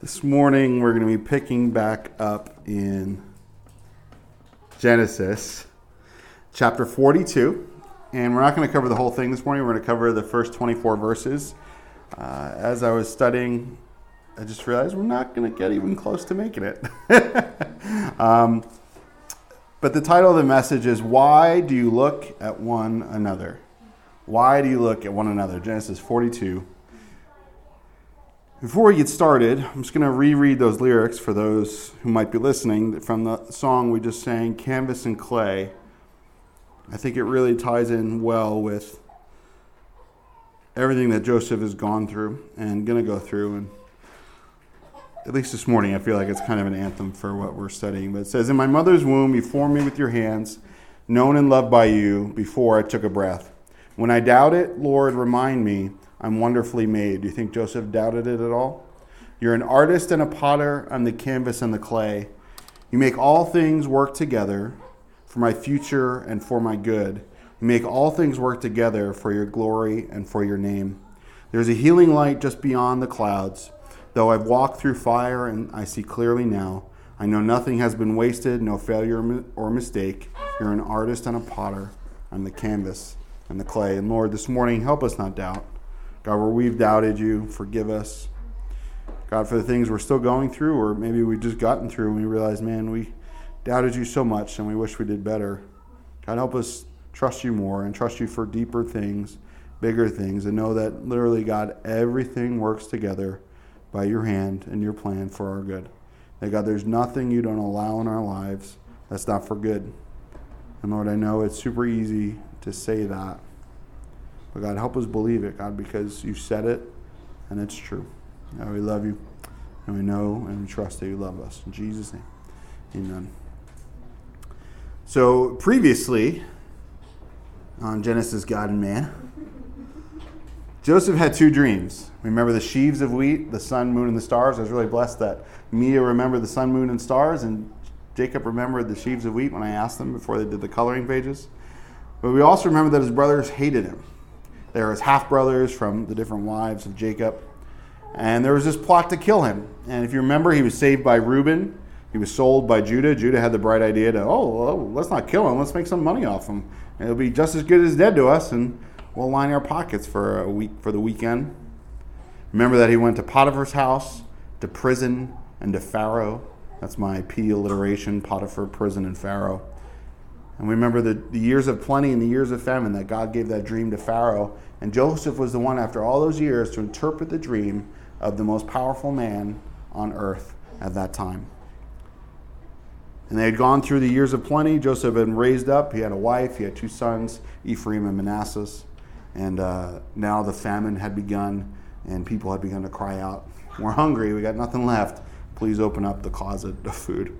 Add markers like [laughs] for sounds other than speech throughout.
This morning we're going to be picking back up in Genesis chapter 42. And we're not going to cover the whole thing this morning. We're going to cover the first 24 verses. Uh, as I was studying, I just realized we're not going to get even close to making it. [laughs] um, but the title of the message is Why Do You Look at One Another? Why do you look at one another? Genesis 42. Before we get started, I'm just going to reread those lyrics for those who might be listening from the song we just sang, Canvas and Clay. I think it really ties in well with everything that Joseph has gone through and going to go through. And at least this morning, I feel like it's kind of an anthem for what we're studying. But it says, In my mother's womb, you formed me with your hands, known and loved by you before I took a breath. When I doubt it, Lord, remind me I'm wonderfully made. Do you think Joseph doubted it at all? You're an artist and a potter. I'm the canvas and the clay. You make all things work together for my future and for my good. You make all things work together for your glory and for your name. There's a healing light just beyond the clouds. Though I've walked through fire and I see clearly now, I know nothing has been wasted, no failure or mistake. You're an artist and a potter. I'm the canvas and the clay. And Lord, this morning, help us not doubt. God, where we've doubted you, forgive us. God, for the things we're still going through, or maybe we've just gotten through and we realize, man, we doubted you so much and we wish we did better. God, help us trust you more and trust you for deeper things, bigger things, and know that literally, God, everything works together by your hand and your plan for our good. That, God, there's nothing you don't allow in our lives that's not for good. And Lord, I know it's super easy to say that. But God, help us believe it, God, because you said it and it's true. God, we love you and we know and we trust that you love us. In Jesus' name, amen. So, previously on Genesis, God and Man, Joseph had two dreams. Remember the sheaves of wheat, the sun, moon, and the stars? I was really blessed that Mia remembered the sun, moon, and stars, and Jacob remembered the sheaves of wheat when I asked them before they did the coloring pages. But we also remember that his brothers hated him. There was half brothers from the different wives of Jacob. And there was this plot to kill him. And if you remember, he was saved by Reuben. He was sold by Judah. Judah had the bright idea to, oh, well, let's not kill him. Let's make some money off him. And it'll be just as good as dead to us, and we'll line our pockets for a week for the weekend. Remember that he went to Potiphar's house, to prison, and to Pharaoh. That's my P alliteration: Potiphar, prison, and Pharaoh. And we remember the, the years of plenty and the years of famine that God gave that dream to Pharaoh. And Joseph was the one, after all those years, to interpret the dream of the most powerful man on earth at that time. And they had gone through the years of plenty. Joseph had been raised up. He had a wife. He had two sons, Ephraim and Manasseh. And uh, now the famine had begun, and people had begun to cry out, We're hungry. We got nothing left. Please open up the closet of food.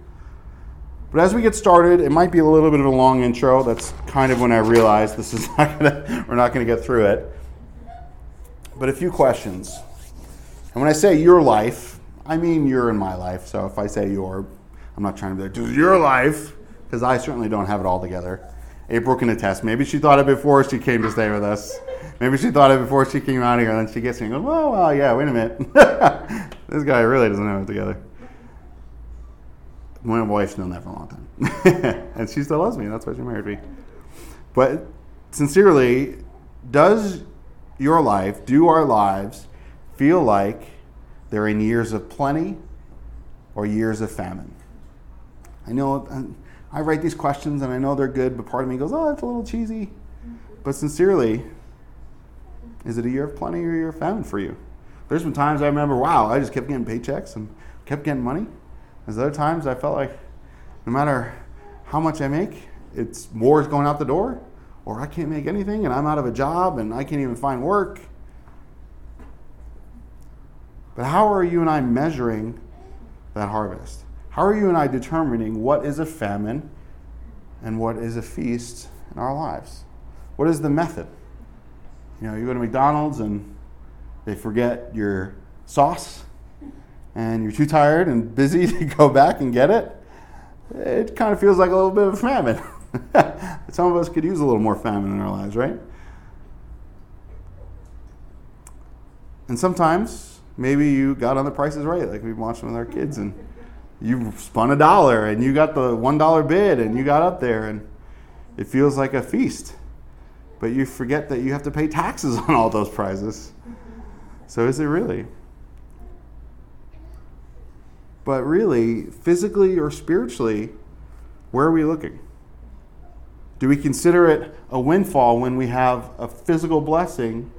But as we get started, it might be a little bit of a long intro. That's kind of when I realized this is [laughs] not gonna, we're not going to get through it. But a few questions. And when I say your life, I mean you're in my life. So if I say your, I'm not trying to be like, this is your life, because I certainly don't have it all together. April can attest. Maybe she thought it before she came to stay with us. Maybe she thought it before she came out here, and then she gets here and goes, oh, well, yeah, wait a minute. [laughs] this guy really doesn't have it together my wife's known that for a long time, [laughs] and she still loves me. That's why she married me. But sincerely, does your life, do our lives, feel like they're in years of plenty or years of famine? I know uh, I write these questions and I know they're good, but part of me goes, "Oh, that's a little cheesy." But sincerely, is it a year of plenty or a year of famine for you? There's been times I remember, wow, I just kept getting paychecks and kept getting money. There's other times I felt like no matter how much I make, it's more is going out the door, or I can't make anything and I'm out of a job and I can't even find work. But how are you and I measuring that harvest? How are you and I determining what is a famine and what is a feast in our lives? What is the method? You know, you go to McDonald's and they forget your sauce and you're too tired and busy [laughs] to go back and get it, it kind of feels like a little bit of a famine. [laughs] Some of us could use a little more famine in our lives, right? And sometimes maybe you got on the prices right, like we've watched with our kids, and you spun a dollar and you got the one dollar bid and you got up there and it feels like a feast. But you forget that you have to pay taxes [laughs] on all those prizes. So is it really? But really, physically or spiritually, where are we looking? Do we consider it a windfall when we have a physical blessing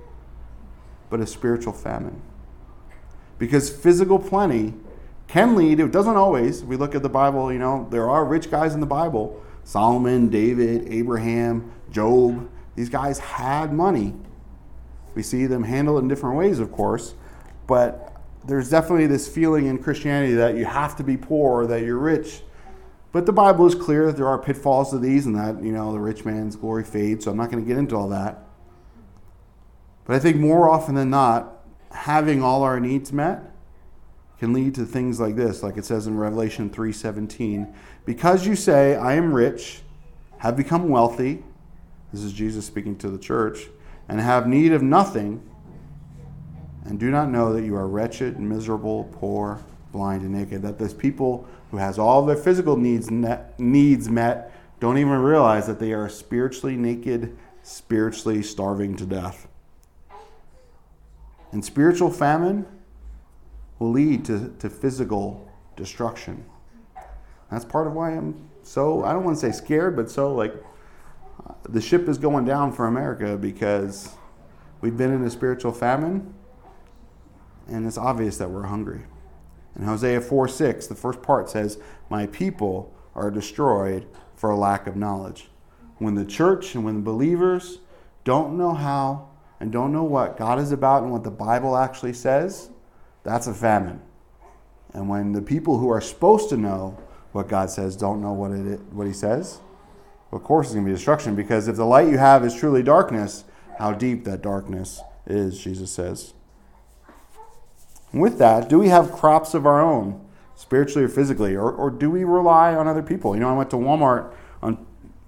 but a spiritual famine? Because physical plenty can lead, it doesn't always. We look at the Bible, you know, there are rich guys in the Bible Solomon, David, Abraham, Job. These guys had money. We see them handle it in different ways, of course, but there's definitely this feeling in Christianity that you have to be poor, or that you're rich. But the Bible is clear that there are pitfalls to these and that, you know, the rich man's glory fades, so I'm not going to get into all that. But I think more often than not, having all our needs met can lead to things like this, like it says in Revelation 3:17, because you say, "I am rich, have become wealthy," this is Jesus speaking to the church, and have need of nothing, and do not know that you are wretched, miserable, poor, blind, and naked. That those people who has all their physical needs needs met don't even realize that they are spiritually naked, spiritually starving to death. And spiritual famine will lead to, to physical destruction. That's part of why I'm so, I don't want to say scared, but so like the ship is going down for America because we've been in a spiritual famine and it's obvious that we're hungry. In Hosea 4 6, the first part says, My people are destroyed for a lack of knowledge. When the church and when the believers don't know how and don't know what God is about and what the Bible actually says, that's a famine. And when the people who are supposed to know what God says don't know what, it, what He says, of course it's going to be destruction because if the light you have is truly darkness, how deep that darkness is, Jesus says. With that, do we have crops of our own, spiritually or physically, or, or do we rely on other people? You know, I went to Walmart on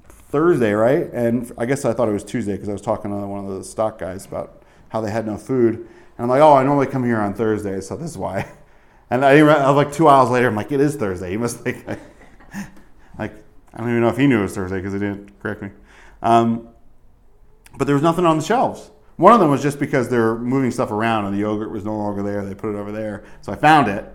Thursday, right? And I guess I thought it was Tuesday because I was talking to one of the stock guys about how they had no food. And I'm like, oh, I normally come here on Thursday, so this is why. [laughs] And I, I was like two hours later, I'm like, it is Thursday. He must think, like, [laughs] like I don't even know if he knew it was Thursday because he didn't correct me. Um, but there was nothing on the shelves. One of them was just because they're moving stuff around and the yogurt was no longer there. They put it over there, so I found it.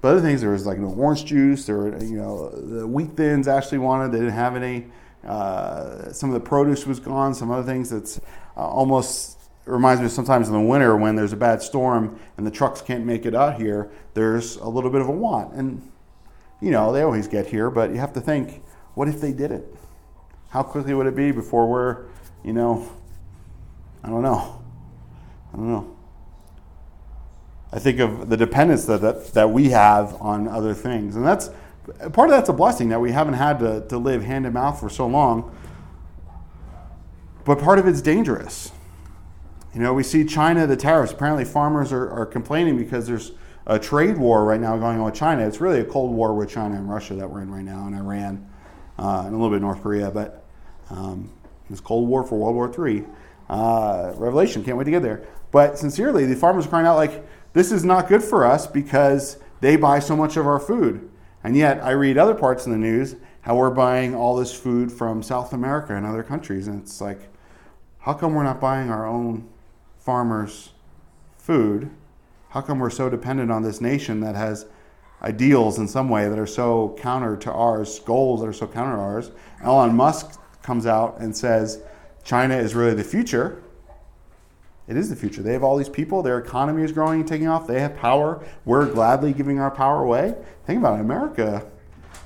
But other things, there was like no orange juice. or, you know, the wheat thins Ashley wanted. They didn't have any. Uh, some of the produce was gone. Some other things that's uh, almost reminds me sometimes in the winter when there's a bad storm and the trucks can't make it out here, there's a little bit of a want. And, you know, they always get here, but you have to think, what if they did it? How quickly would it be before we're, you know, I don't know. I don't know. I think of the dependence that, that, that we have on other things. And that's part of that's a blessing that we haven't had to, to live hand to mouth for so long. But part of it's dangerous you know, we see China, the tariffs. Apparently, farmers are, are complaining because there's a trade war right now going on with China. It's really a cold war with China and Russia that we're in right now, and Iran, uh, and a little bit North Korea. But um, it's Cold War for World War III. Uh, Revelation, can't wait to get there. But sincerely, the farmers are crying out like, "This is not good for us because they buy so much of our food." And yet, I read other parts in the news how we're buying all this food from South America and other countries, and it's like, how come we're not buying our own farmers food, how come we're so dependent on this nation that has ideals in some way that are so counter to ours, goals that are so counter to ours? Elon Musk comes out and says China is really the future. It is the future. They have all these people, their economy is growing and taking off, they have power. We're gladly giving our power away. Think about it, America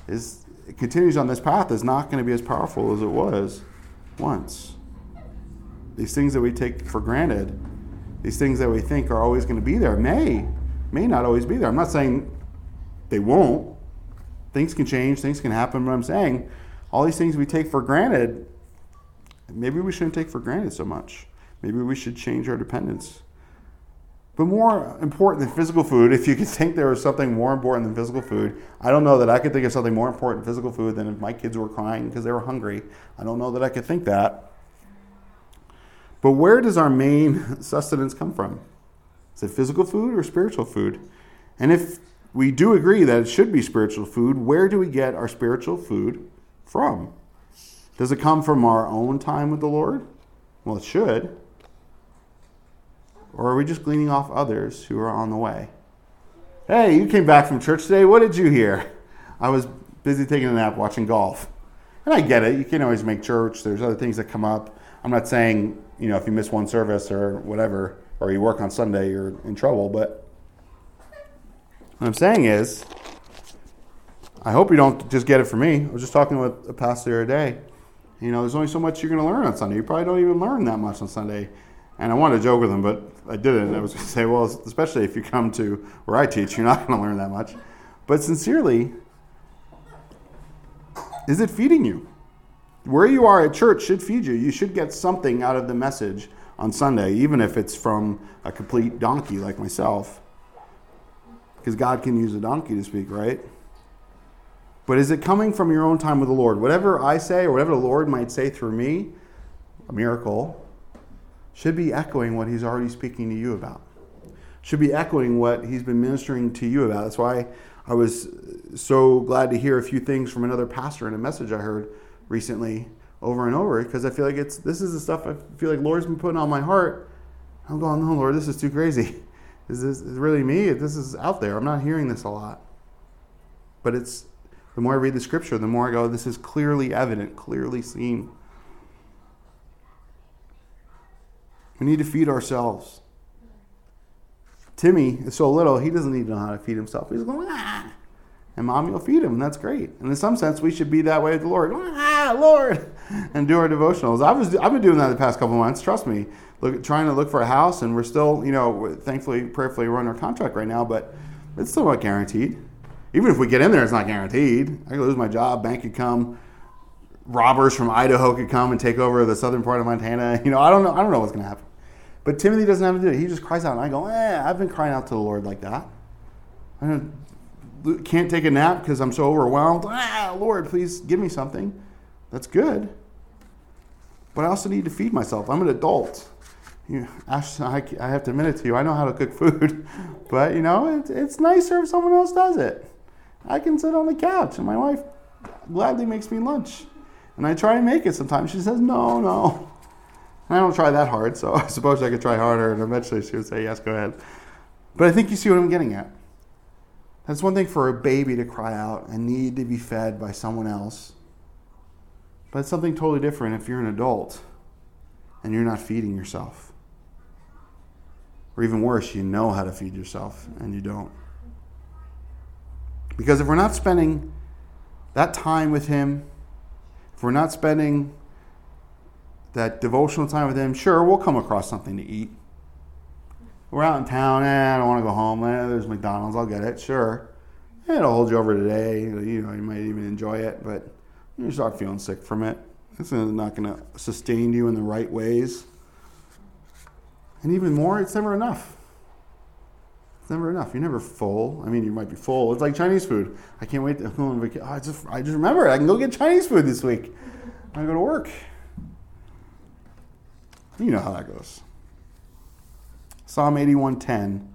is it continues on this path is not going to be as powerful as it was once. These things that we take for granted these things that we think are always going to be there may may not always be there. I'm not saying they won't. Things can change, things can happen, but I'm saying all these things we take for granted, maybe we shouldn't take for granted so much. Maybe we should change our dependence. But more important than physical food, if you could think there was something more important than physical food, I don't know that I could think of something more important than physical food than if my kids were crying because they were hungry. I don't know that I could think that. But where does our main [laughs] sustenance come from? Is it physical food or spiritual food? And if we do agree that it should be spiritual food, where do we get our spiritual food from? Does it come from our own time with the Lord? Well, it should. Or are we just gleaning off others who are on the way? Hey, you came back from church today. What did you hear? I was busy taking a nap watching golf. And I get it. You can't always make church. There's other things that come up. I'm not saying, you know, if you miss one service or whatever, or you work on Sunday, you're in trouble. But what I'm saying is, I hope you don't just get it from me. I was just talking with a pastor the other day. You know, there's only so much you're going to learn on Sunday. You probably don't even learn that much on Sunday. And I wanted to joke with him, but I didn't. I was going to say, well, [laughs] especially if you come to where I teach, you're not going to learn that much. But sincerely, is it feeding you? Where you are at church should feed you. You should get something out of the message on Sunday, even if it's from a complete donkey like myself. Because God can use a donkey to speak, right? But is it coming from your own time with the Lord? Whatever I say or whatever the Lord might say through me, a miracle, should be echoing what He's already speaking to you about. Should be echoing what He's been ministering to you about. That's why I was so glad to hear a few things from another pastor in a message I heard recently over and over because I feel like it's this is the stuff I feel like Lord's been putting on my heart. I'm going, no, Lord, this is too crazy. [laughs] Is this is really me? This is out there. I'm not hearing this a lot. But it's the more I read the scripture, the more I go, this is clearly evident, clearly seen. We need to feed ourselves. Timmy is so little, he doesn't even know how to feed himself. He's going, ah. And mommy will feed him, and that's great. And in some sense, we should be that way with the Lord. Ah, Lord! [laughs] And do our devotionals. I was, I've been doing that the past couple months, trust me. Look, trying to look for a house, and we're still, you know, thankfully, prayerfully, we're under contract right now, but it's still not guaranteed. Even if we get in there, it's not guaranteed. I could lose my job, bank could come, robbers from Idaho could come and take over the southern part of Montana. [laughs] You know, I don't know. I don't know what's going to happen. But Timothy doesn't have to do it. He just cries out, and I go, eh, I've been crying out to the Lord like that. I can't take a nap because I'm so overwhelmed. Ah, Lord, please give me something. That's good. But I also need to feed myself. I'm an adult. You, I have to admit it to you. I know how to cook food, [laughs] but you know, it, it's nicer if someone else does it. I can sit on the couch, and my wife gladly makes me lunch. And I try and make it sometimes. She says, no, no. And I don't try that hard, so [laughs] I suppose I could try harder, and eventually she would say, yes, go ahead. But I think you see what I'm getting at. That's one thing for a baby to cry out and need to be fed by someone else. But it's something totally different if you're an adult and you're not feeding yourself. Or even worse, you know how to feed yourself and you don't. Because if we're not spending that time with Him, if we're not spending that devotional time with Him, sure, we'll come across something to eat. We're out in town, eh, I don't want to go home. Eh, there's McDonald's, I'll get it, sure. It'll hold you over today. You know, you might even enjoy it, but you start feeling sick from it. It's not going to sustain you in the right ways. And even more, it's never enough. It's never enough. You're never full. I mean, you might be full. It's like Chinese food. I can't wait to go on vacation. Oh, I just, I just remember I can go get Chinese food this week. I go to work. You know how that goes. Psalm 81:10,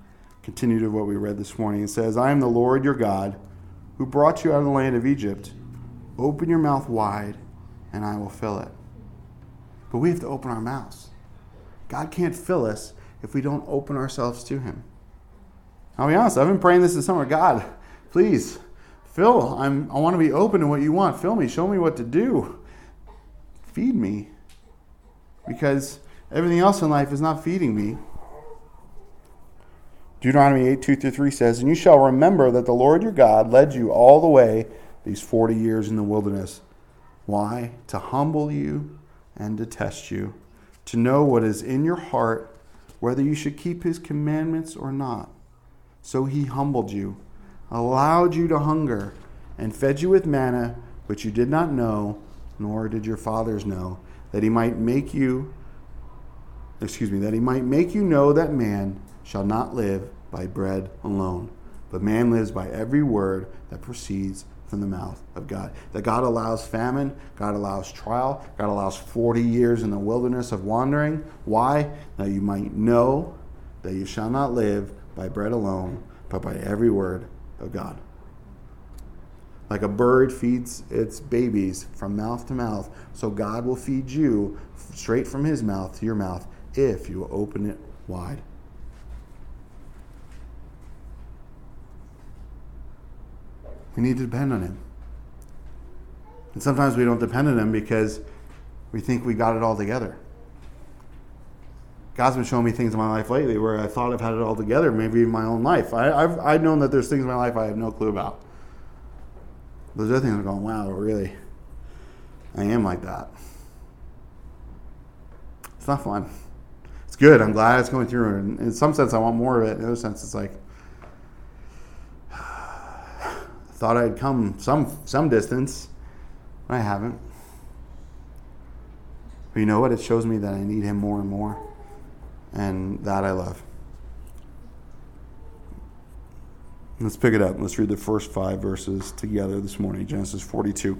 continue to what we read this morning. It says, "I am the Lord your God, who brought you out of the land of Egypt. Open your mouth wide, and I will fill it." But we have to open our mouths. God can't fill us if we don't open ourselves to Him. I'll be honest, I've been praying this this summer. God, please, fill. I'm, I want to be open to what you want. Fill me. Show me what to do. Feed me. Because everything else in life is not feeding me. Deuteronomy 8, 2 through 3 says, And you shall remember that the Lord your God led you all the way these 40 years in the wilderness. Why? To humble you and to test you, to know what is in your heart, whether you should keep his commandments or not. So he humbled you, allowed you to hunger, and fed you with manna, which you did not know, nor did your fathers know, that he might make you, excuse me, that he might make you know that man shall not live by bread alone, but man lives by every word that proceeds from the mouth of God. That God allows famine, God allows trial, God allows 40 years in the wilderness of wandering. Why? That you might know that you shall not live by bread alone, but by every word of God. Like a bird feeds its babies from mouth to mouth, so God will feed you straight from his mouth to your mouth if you open it wide. We need to depend on him. And sometimes we don't depend on him because we think we got it all together. God's been showing me things in my life lately where I thought I've had it all together, maybe in my own life. I, have I've known that there's things in my life I have no clue about. Those other things I'm going, wow, really, I am like that. It's not fun. It's good. I'm glad it's going through. And in some sense, I want more of it. In other sense, it's like, I [sighs] thought I'd come some some distance. I haven't. But you know what? It shows me that I need him more and more. And that I love. Let's pick it up. Let's read the first five verses together this morning. Genesis 42. It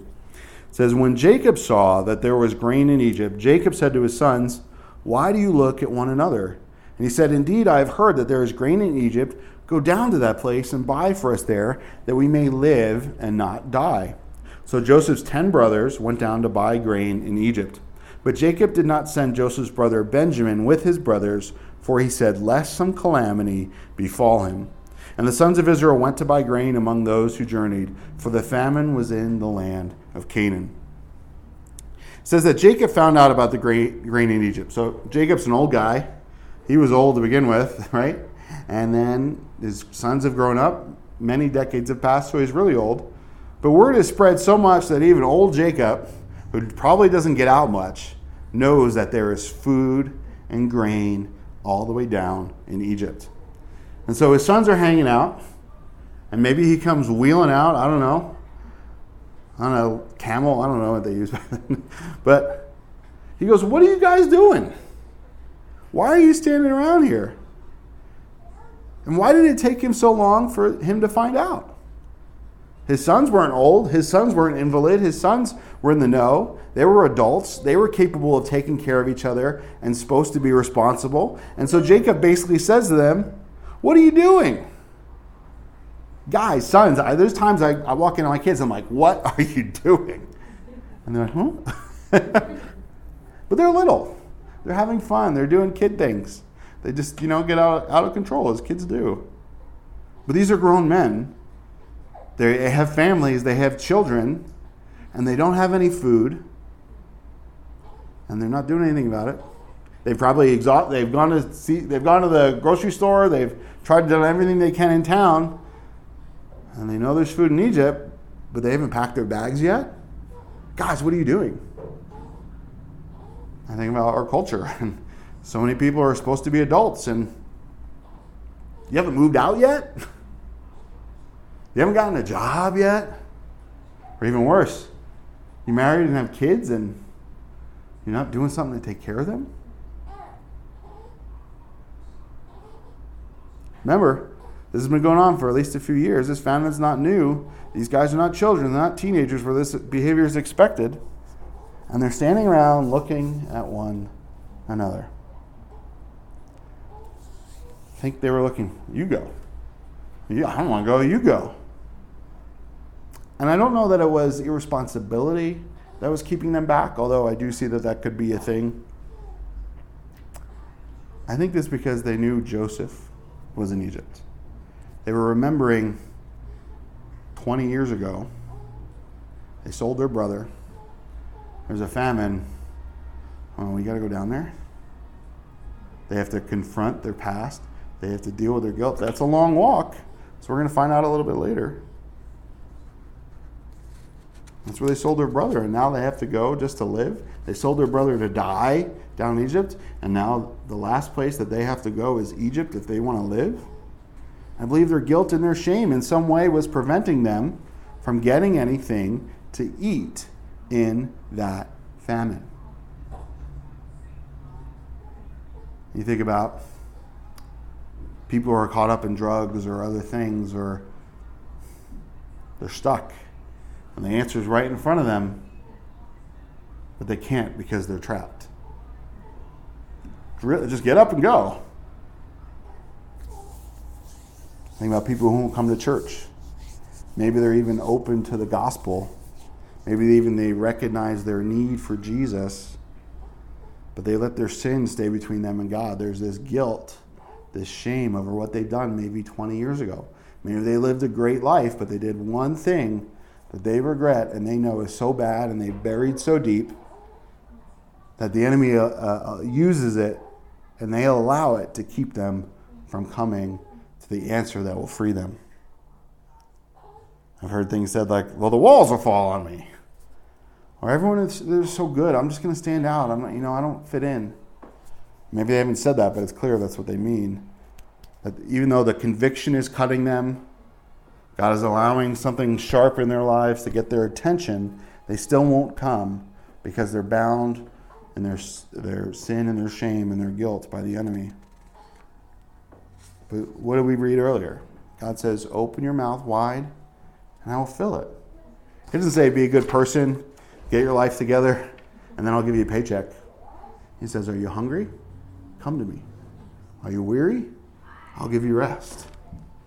says, When Jacob saw that there was grain in Egypt, Jacob said to his sons, Why do you look at one another? And he said, Indeed, I have heard that there is grain in Egypt. Go down to that place and buy for us there, that we may live and not die. So Joseph's ten brothers went down to buy grain in Egypt. But Jacob did not send Joseph's brother Benjamin with his brothers, for he said, Lest some calamity befall him. And the sons of Israel went to buy grain among those who journeyed, for the famine was in the land of Canaan. It says that Jacob found out about the grain in Egypt. So Jacob's an old guy. He was old to begin with, [laughs] right? And then his sons have grown up. Many decades have passed, so he's really old. But word has spread so much that even old Jacob, who probably doesn't get out much, knows that there is food and grain all the way down in Egypt. And so his sons are hanging out, and maybe he comes wheeling out, I don't know, I don't know, camel, I don't know what they use back [laughs] then. But he goes, What are you guys doing? Why are you standing around here? And why did it take him so long for him to find out? His sons weren't old. His sons weren't invalid. His sons were in the know. They were adults. They were capable of taking care of each other and supposed to be responsible. And so Jacob basically says to them, What are you doing? Guys, sons, I, there's times I, I walk into my kids, I'm like, What are you doing? And they're like, Huh? [laughs] but they're little. They're having fun. They're doing kid things. They just, you know, get out, out of control as kids do. But these are grown men. They have families, they have children, and they don't have any food, and they're not doing anything about it. They've probably exhaust, they've gone to see, they've gone to the grocery store, they've tried to do everything they can in town, and they know there's food in Egypt, but they haven't packed their bags yet. Guys, what are you doing? I think about our culture [laughs] and so many people are supposed to be adults and you haven't moved out yet? [laughs] You haven't gotten a job yet? Or even worse, you married and have kids and you're not doing something to take care of them? Remember, this has been going on for at least a few years. This famine's not new. These guys are not children, they're not teenagers where this behavior is expected. And they're standing around looking at one another I think they were looking, you go. Yeah, I don't want to go, you go. And I don't know that it was irresponsibility that was keeping them back, although I do see that that could be a thing. I think this because they knew Joseph was in Egypt. They were remembering 20 years ago, they sold their brother. There's a famine. Oh, we got to go down there. They have to confront their past. They have to deal with their guilt. That's a long walk. So we're going to find out a little bit later. That's where they sold their brother, and now they have to go just to live. They sold their brother to die down in Egypt, and now the last place that they have to go is Egypt if they want to live. I believe their guilt and their shame in some way was preventing them from getting anything to eat in that famine. You think about people who are caught up in drugs or other things or they're stuck and the answer is right in front of them but they can't because they're trapped just get up and go Think about people who won't come to church. Maybe they're even open to the gospel. Maybe even they recognize their need for Jesus, but they let their sin stay between them and God. There's this guilt, this shame over what they've done maybe 20 years ago. Maybe they lived a great life, but they did one thing that they regret and they know is so bad and they've buried so deep that the enemy uh, uh, uses it and they allow it to keep them from coming to the answer that will free them. I've heard things said like, well, the walls will fall on me. Or everyone is they're so good, I'm just going to stand out. I'm not, you know, I don't fit in. Maybe they haven't said that, but it's clear that's what they mean. That even though the conviction is cutting them, God is allowing something sharp in their lives to get their attention, they still won't come because they're bound in their, their sin and their shame and their guilt by the enemy. But what did we read earlier? God says, Open your mouth wide and I will fill it. He doesn't say, Be a good person, get your life together, and then I'll give you a paycheck. He says, Are you hungry? Come to me. Are you weary? I'll give you rest.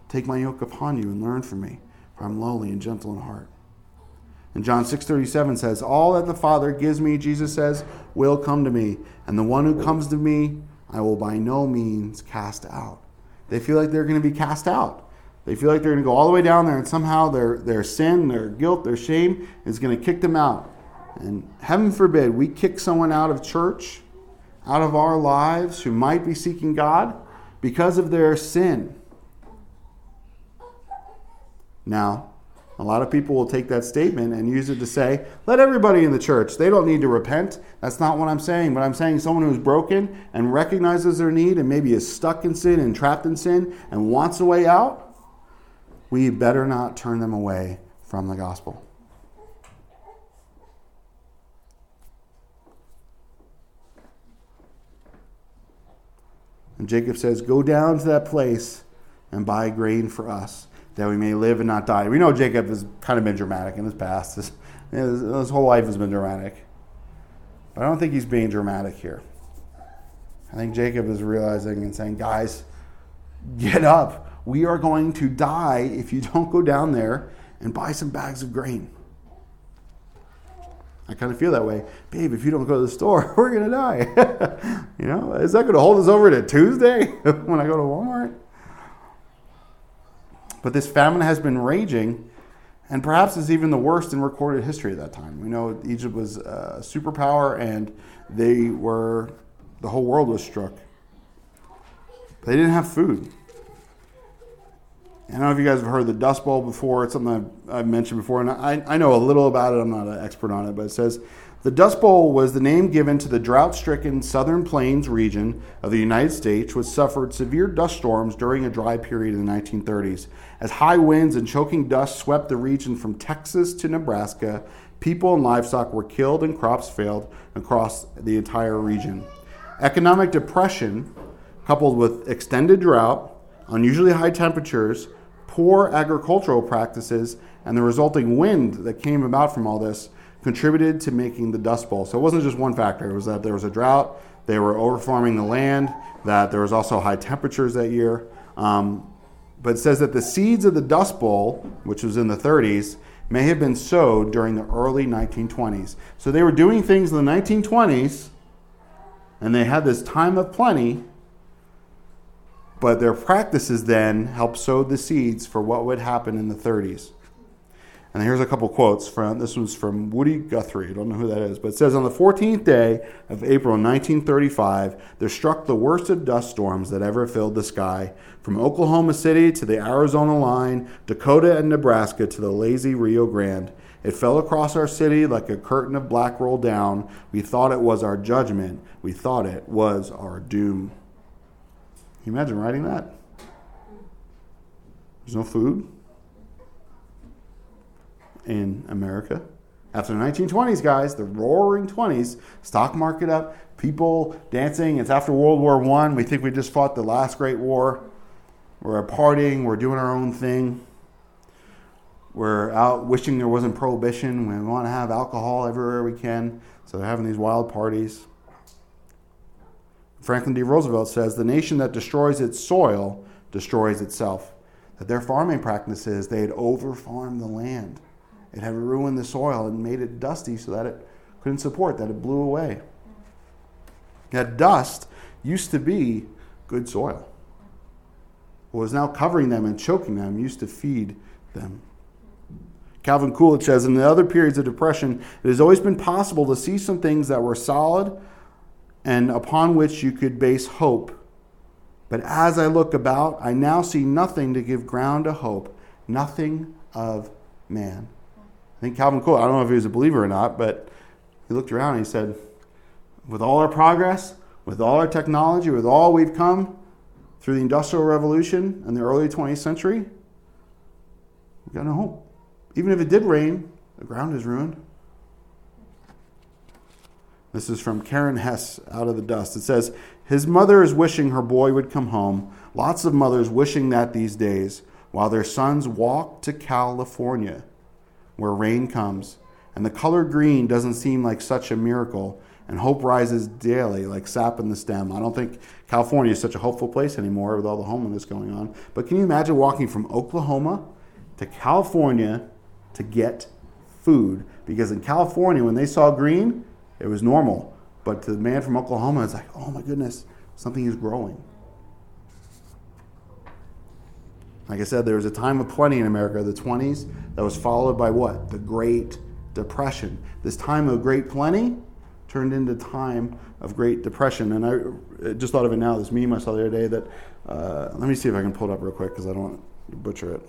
Take my yoke upon you and learn from me, for I'm lowly and gentle in heart. And John 6:37 says, "All that the Father gives me," Jesus says, "will come to me, and the one who comes to me, I will by no means cast out." They feel like they're going to be cast out. They feel like they're going to go all the way down there, and somehow their their sin, their guilt, their shame is going to kick them out. And heaven forbid we kick someone out of church, out of our lives, who might be seeking God because of their sin. Now, a lot of people will take that statement and use it to say, let everybody in the church, they don't need to repent. That's not what I'm saying, but I'm saying someone who's broken and recognizes their need and maybe is stuck in sin and trapped in sin and wants a way out, we better not turn them away from the gospel. And Jacob says, Go down to that place and buy grain for us that we may live and not die. We know Jacob has kind of been dramatic in his past. His, his, his whole life has been dramatic. But I don't think he's being dramatic here. I think Jacob is realizing and saying, guys, get up. We are going to die if you don't go down there and buy some bags of grain. I kind of feel that way. Babe, if you don't go to the store, [laughs] we're going to die. [laughs] you know, is that going to hold us over to Tuesday [laughs] when I go to Walmart? But this famine has been raging, and perhaps is even the worst in recorded history at that time. We know Egypt was a superpower, and they were, the whole world was struck. They didn't have food. I don't know if you guys have heard the Dust Bowl before. It's something I've, I've mentioned before, and I, I know a little about it. I'm not an expert on it, but it says the Dust Bowl was the name given to the drought stricken southern plains region of the United States, which suffered severe dust storms during a dry period in the 1930s. As high winds and choking dust swept the region from Texas to Nebraska, people and livestock were killed and crops failed across the entire region. Economic depression, coupled with extended drought, unusually high temperatures, poor agricultural practices, and the resulting wind that came about from all this contributed to making the Dust Bowl. So it wasn't just one factor, it was that there was a drought, they were overfarming the land, that there was also high temperatures that year. Um, but it says that the seeds of the Dust Bowl, which was in the 30s, may have been sowed during the early 1920s. So they were doing things in the 1920s, and they had this time of plenty, but their practices then helped sow the seeds for what would happen in the 30s. And here's a couple quotes from this was from Woody Guthrie. I don't know who that is, but it says on the 14th day of April 1935, there struck the worst of dust storms that ever filled the sky, from Oklahoma City to the Arizona line, Dakota and Nebraska to the lazy Rio Grande. It fell across our city like a curtain of black rolled down. We thought it was our judgment. We thought it was our doom. Can you imagine writing that? There's no food in America. After the 1920s, guys, the roaring 20s, stock market up, people dancing. It's after World War One. We think we just fought the last great war. We're partying, we're doing our own thing. We're out wishing there wasn't prohibition. We want to have alcohol everywhere we can. So they're having these wild parties. Franklin D. Roosevelt says the nation that destroys its soil destroys itself. that their farming practices, they had overfarmed the land. It had ruined the soil and made it dusty so that it couldn't support, that it blew away. That dust used to be good soil. What was now covering them and choking them used to feed them. Calvin Coolidge says In the other periods of depression, it has always been possible to see some things that were solid and upon which you could base hope. But as I look about, I now see nothing to give ground to hope, nothing of man. I think Calvin Coolidge, I don't know if he was a believer or not, but he looked around and he said, With all our progress, with all our technology, with all we've come through the Industrial Revolution in the early 20th century, we've got no hope. Even if it did rain, the ground is ruined. This is from Karen Hesse out of the dust. It says, His mother is wishing her boy would come home. Lots of mothers wishing that these days, while their sons walk to California, where rain comes. And the color green doesn't seem like such a miracle, and hope rises daily like sap in the stem. I don't think California is such a hopeful place anymore with all the homelessness going on. But can you imagine walking from Oklahoma to California to get food? Because in California, when they saw green, it was normal. But to the man from Oklahoma, it's like, oh my goodness, something is growing. Like I said, there was a time of plenty in America, the 20s, that was followed by what? The Great Depression. This time of great plenty turned into time of great depression. And I just thought of it now, this meme I saw the other day that, uh, let me see if I can pull it up real quick because I don't want to butcher it.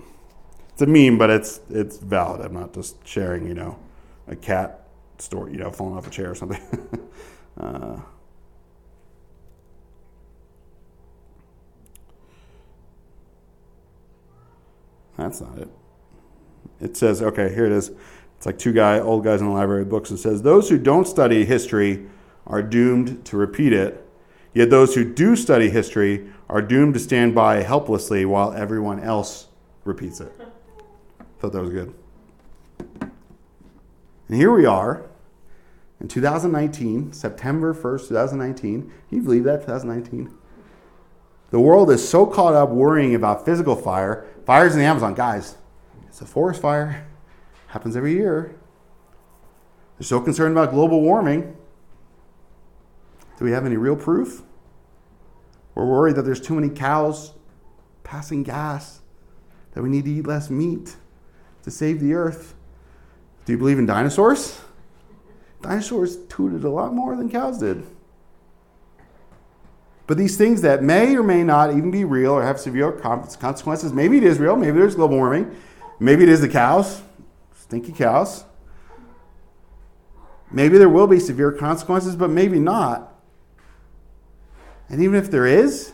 It's a meme, but it's, it's valid. I'm not just sharing, you know, a cat story, you know, falling off a chair or something. [laughs] uh, that's not it. It says, okay, here it is. It's like two guy, old guys in the library of books. It says, those who don't study history are doomed to repeat it. Yet those who do study history are doomed to stand by helplessly while everyone else repeats it. [laughs] Thought that was good. And here we are in 2019, September 1st, 2019. Can you believe that? 2019. The world is so caught up worrying about physical fire. Fires in the Amazon, guys, it's a forest fire. Happens every year. They're so concerned about global warming. Do we have any real proof? We're worried that there's too many cows passing gas, that we need to eat less meat to save the earth. Do you believe in dinosaurs? Dinosaurs tooted a lot more than cows did. But these things that may or may not even be real or have severe consequences, maybe it is real, maybe there's global warming, maybe it is the cows, stinky cows. Maybe there will be severe consequences, but maybe not. And even if there is,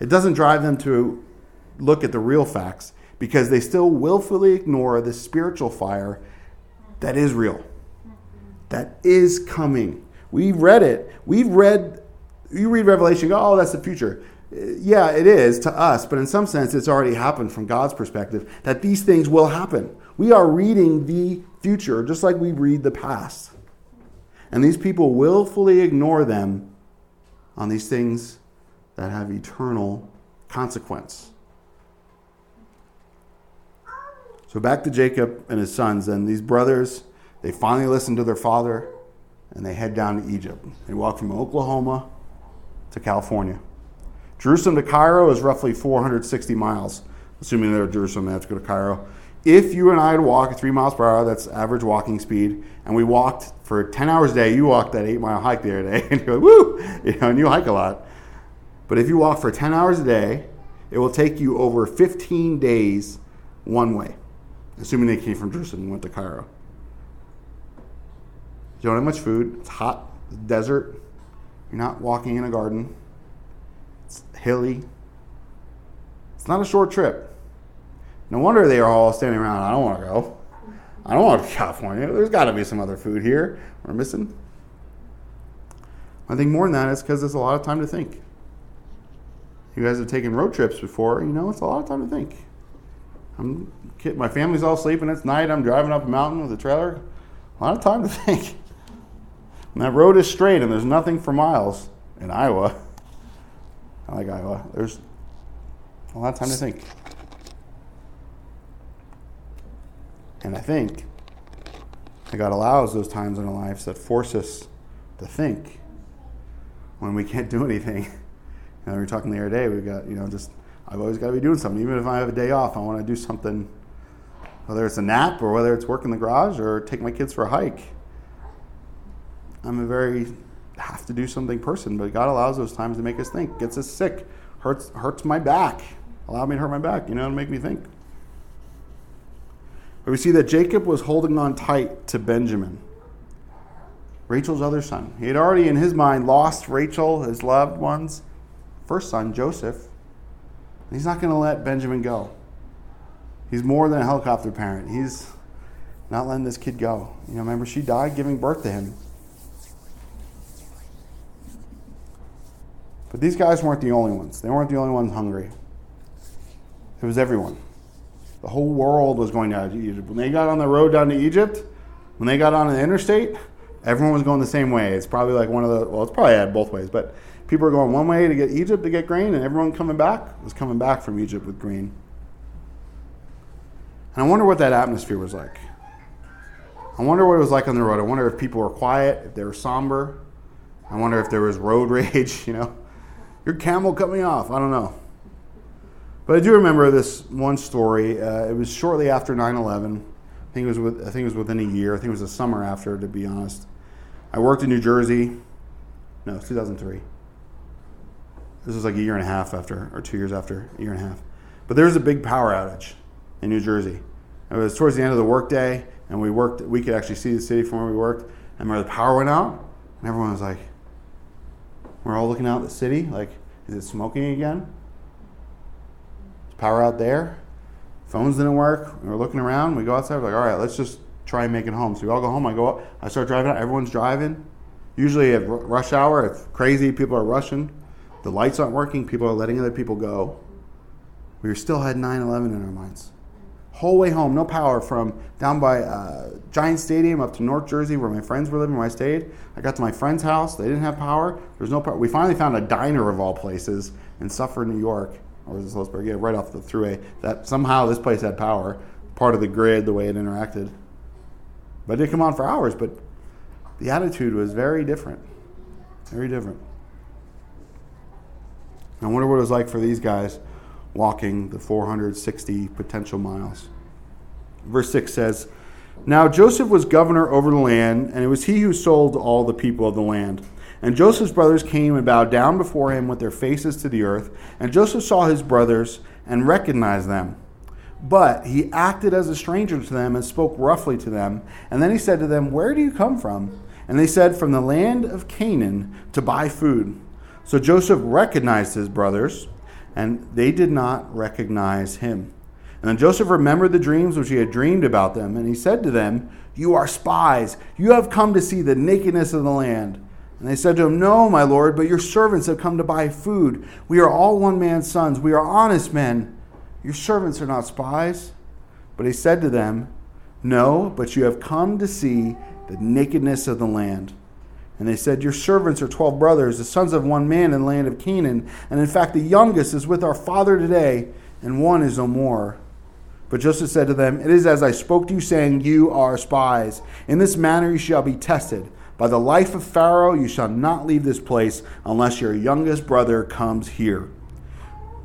it doesn't drive them to look at the real facts because they still willfully ignore the spiritual fire that is real, that is coming. We've read it. We've read, you read Revelation, go, oh, that's the future. Uh, yeah, it is to us, but in some sense, it's already happened from God's perspective that these things will happen. We are reading the future just like we read the past. And these people willfully ignore them on these things that have eternal consequence. So back to Jacob and his sons, and these brothers, they finally listen to their father and they head down to Egypt. They walk from Oklahoma to California. Jerusalem to Cairo is roughly 460 miles. Assuming they're Jerusalem, they have to go to Cairo. If you and I had walked at three miles per hour, that's average walking speed, and we walked for 10 hours a day, you walked that eight mile hike the other day, [laughs] and you're like, woo! You know, and you hike a lot. But if you walk for 10 hours a day, it will take you over 15 days one way assuming they came from Jerusalem and went to Cairo. You don't have much food. It's hot, desert. You're not walking in a garden. It's hilly. It's not a short trip. No wonder they are all standing around. I don't want to go. I don't want to California. There's got to be some other food here we're missing. I think more than that is because there's a lot of time to think. You guys have taken road trips before, you know, it's a lot of time to think. I'm, my family's all sleeping. And it's night. I'm driving up a mountain with a trailer. A lot of time to [laughs] think. And that road is straight, and there's nothing for miles in Iowa. I like Iowa. There's a lot of time to think. And I think that God allows those times in our lives that force us to think when we can't do anything. [laughs] And we were talking the other day, we've got, you know, just, I've always got to be doing something. Even if I have a day off, I want to do something, whether it's a nap or whether it's work in the garage or take my kids for a hike. I'm a very have to do something person, but God allows those times to make us think, gets us sick, hurts, hurts my back, allow me to hurt my back, you know, to make me think. But we see that Jacob was holding on tight to Benjamin, Rachel's other son. He had already, in his mind, lost Rachel, his loved ones, first son, Joseph. He's not going to let Benjamin go. He's more than a helicopter parent. He's not letting this kid go. You know, remember, she died giving birth to him. But these guys weren't the only ones. They weren't the only ones hungry. It was everyone. The whole world was going down to Egypt. When they got on the road down to Egypt, when they got on the interstate, everyone was going the same way. It's probably like one of the, well, it's probably had both ways, but people are going one way to get Egypt to get grain, and everyone coming back was coming back from Egypt with grain. And I wonder what that atmosphere was like. I wonder what it was like on the road. I wonder if people were quiet, if they were somber. I wonder if there was road [laughs] rage, you know. Your camel cut me off. I don't know. But I do remember this one story. Uh, it was shortly after 9/11. I think it was with, I think it was within a year. I think it was the summer after, to be honest. I worked in New Jersey. No, it's 2003. This was like a year and a half after, or two years after, a year and a half. But there was a big power outage in New Jersey. It was towards the end of the workday, and we worked. We could actually see the city from where we worked. And remember, the power went out, and everyone was like, "We're all looking out at the city. Like, is it smoking again?" Is power out there. Phones didn't work. We were looking around. We go outside. We're like, all right, let's just try and make it home. So we all go home. I go up. I start driving out. Everyone's driving. Usually at rush hour, it's crazy. People are rushing. The lights aren't working. People are letting other people go. We still had 9 11 in our minds. Whole way home, no power from down by uh, Giant Stadium up to North Jersey where my friends were living, where I stayed. I got to my friend's house. They didn't have power. There was no power. We finally found a diner of all places in Suffern, New York or was it Sloatsburg? Yeah, right off the thruway. That somehow this place had power, part of the grid, the way it interacted. But it didn't come on for hours. But the attitude was very different, very different. I wonder what it was like for these guys walking the 460 potential miles. Verse 6 says, Now Joseph was governor over the land, and it was he who sold all the people of the land. And Joseph's brothers came and bowed down before him with their faces to the earth. And Joseph saw his brothers and recognized them. But he acted as a stranger to them and spoke roughly to them. And then he said to them, Where do you come from? And they said, From the land of Canaan to buy food. So Joseph recognized his brothers, and they did not recognize him. And then Joseph remembered the dreams which he had dreamed about them. And he said to them, You are spies. You have come to see the nakedness of the land. And they said to him, No, my lord, but your servants have come to buy food. We are all one man's sons. We are honest men. Your servants are not spies. But he said to them, No, but you have come to see the nakedness of the land. And they said, Your servants are twelve brothers, the sons of one man in the land of Canaan. And in fact, the youngest is with our father today, and one is no more. But Joseph said to them, It is as I spoke to you, saying, You are spies. In this manner you shall be tested. By the life of Pharaoh, you shall not leave this place unless your youngest brother comes here.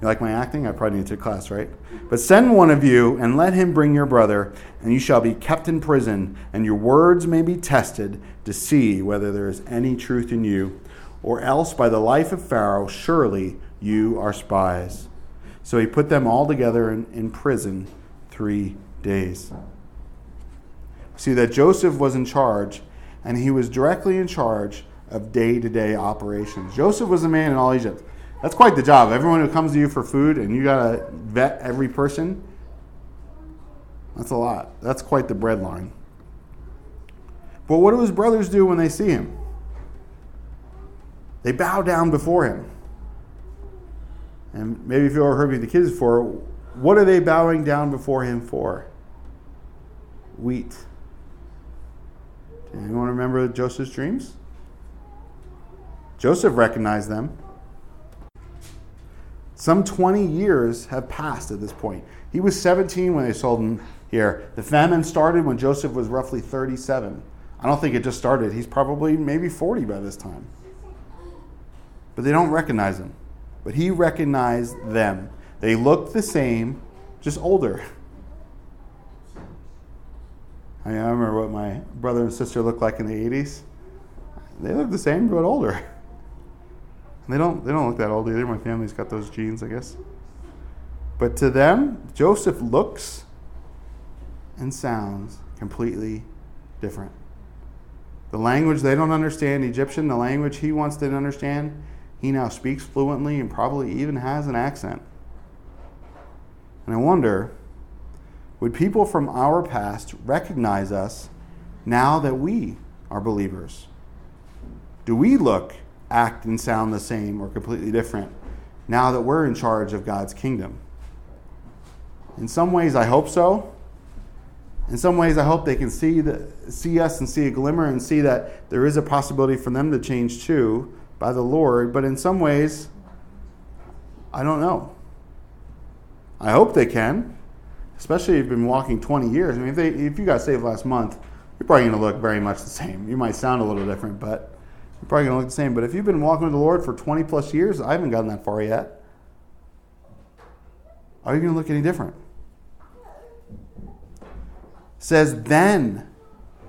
You like my acting? I probably need to take class, right? But send one of you and let him bring your brother, and you shall be kept in prison, and your words may be tested to see whether there is any truth in you. Or else, by the life of Pharaoh, surely you are spies. So he put them all together in, in prison three days. See that Joseph was in charge and he was directly in charge of day to day operations. Joseph was a man in all Egypt. That's quite the job. Everyone who comes to you for food and you got to vet every person, that's a lot. That's quite the breadline. But what do his brothers do when they see him? They bow down before him. And maybe if you ever heard me the kids before, what are they bowing down before him for? Wheat. Anyone remember Joseph's dreams? Joseph recognized them. Some 20 years have passed at this point. He was 17 when they sold him here. The famine started when Joseph was roughly 37. I don't think it just started. He's probably maybe 40 by this time. But they don't recognize him. But he recognized them. They looked the same, just older. I, mean, I remember what my brother and sister looked like in the 80s. They look the same, but older. [laughs] They don't, they don't look that old either. My family's got those genes, I guess. But to them, Joseph looks and sounds completely different. The language they don't understand, Egyptian, the language he wants to understand, he now speaks fluently and probably even has an accent. And I wonder would people from our past recognize us now that we are believers? Do we look, act, and sound the same or completely different now that we're in charge of God's kingdom? In some ways, I hope so. In some ways, I hope they can see, the, see us and see a glimmer and see that there is a possibility for them to change too by the Lord. But in some ways, I don't know. I hope they can especially if you've been walking 20 years. I mean, if, they, if you got saved last month, you're probably going to look very much the same. You might sound a little different, but you're probably going to look the same. But if you've been walking with the Lord for 20 plus years, I haven't gotten that far yet. Are you going to look any different? says then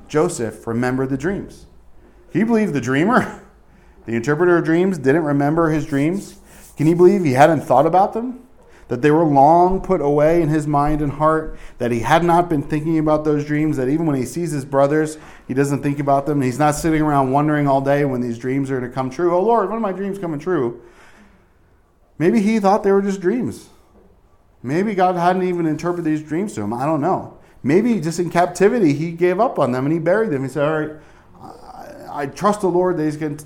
Joseph remembered the dreams. Can you believe the dreamer, [laughs] the interpreter of dreams, didn't remember his dreams? Can you believe he hadn't thought about them? That they were long put away in his mind and heart, that he had not been thinking about those dreams, that even when he sees his brothers, he doesn't think about them. He's not sitting around wondering all day when these dreams are to come true. Oh Lord, when are my dreams coming true? Maybe he thought they were just dreams. Maybe God hadn't even interpreted these dreams to him. I don't know. Maybe just in captivity, he gave up on them and he buried them. He said, All right, I, trust the Lord that he's going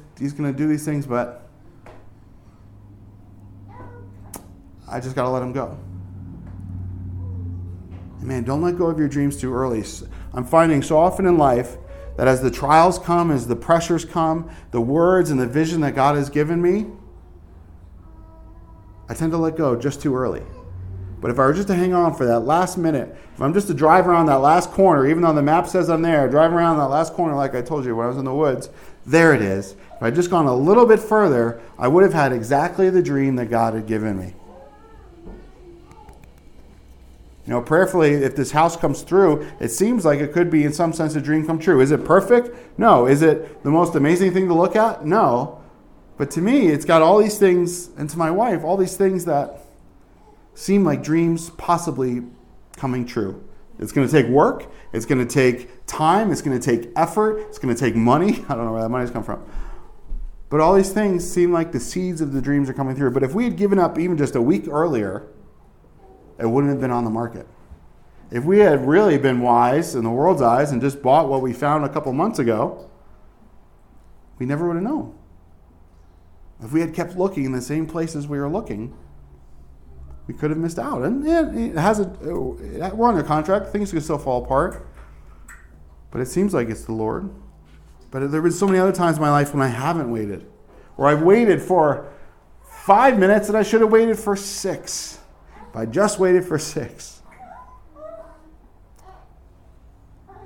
to do these things, but I just got to let them go. Man, don't let go of your dreams too early. I'm finding so often in life that as the trials come, as the pressures come, the words and the vision that God has given me, I tend to let go just too early. But if I were just to hang on for that last minute, if I'm just to drive around that last corner, even though the map says I'm there, drive around that last corner like I told you when I was in the woods, there it is. If I'd just gone a little bit further, I would have had exactly the dream that God had given me. You know, prayerfully, if this house comes through, it seems like it could be, in some sense, a dream come true. Is it perfect? No. Is it the most amazing thing to look at? No. But to me, it's got all these things, and to my wife, all these things that seem like dreams possibly coming true. It's going to take work. It's going to take time. It's going to take effort. It's going to take money. [laughs] I don't know where that money's come from. But all these things seem like the seeds of the dreams are coming through. But if we had given up even just a week earlier, it wouldn't have been on the market. If we had really been wise in the world's eyes and just bought what we found a couple months ago, we never would have known. If we had kept looking in the same places we were looking, we could have missed out. And it has a, uh, we're under contract. Things could still fall apart. But it seems like it's the Lord. But there have been so many other times in my life when I haven't waited, where I've waited for five minutes and I should have waited for six. If I just waited for six.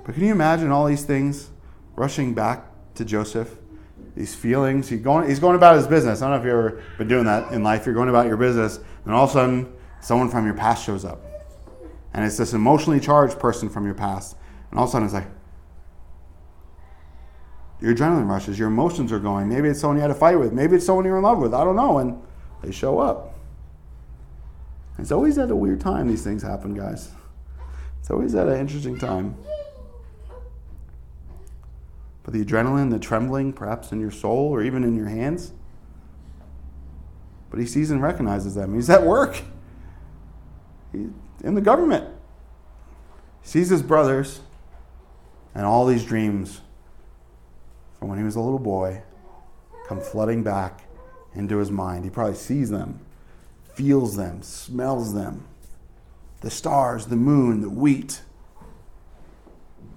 But can you imagine all these things rushing back to Joseph? These feelings. He's going, he's going about his business. I don't know if you've ever been doing that in life. You're going about your business, and all of a sudden, someone from your past shows up. And it's this emotionally charged person from your past. And all of a sudden, it's like, your adrenaline rushes, your emotions are going. Maybe it's someone you had a fight with. Maybe it's someone you're in love with. I don't know. And they show up. It's always at a weird time these things happen, guys. It's always at an interesting time. But the adrenaline, the trembling, perhaps in your soul or even in your hands. But he sees and recognizes them. He's at work. He's in the government. He sees his brothers and all these dreams from when he was a little boy come flooding back into his mind. He probably sees them feels them, smells them. The stars, the moon, the wheat,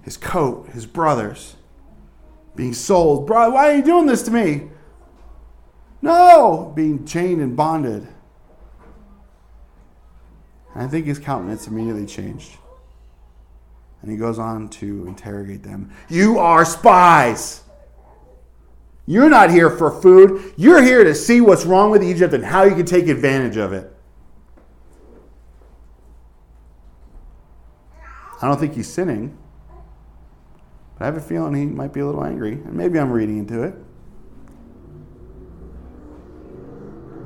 his coat, his brothers being sold. Bro, why are you doing this to me? No, being chained and bonded. And I think his countenance immediately changed. And he goes on to interrogate them. You are spies. You're not here for food. You're here to see what's wrong with Egypt and how you can take advantage of it. I don't think he's sinning. But I have a feeling he might be a little angry. And maybe I'm reading into it.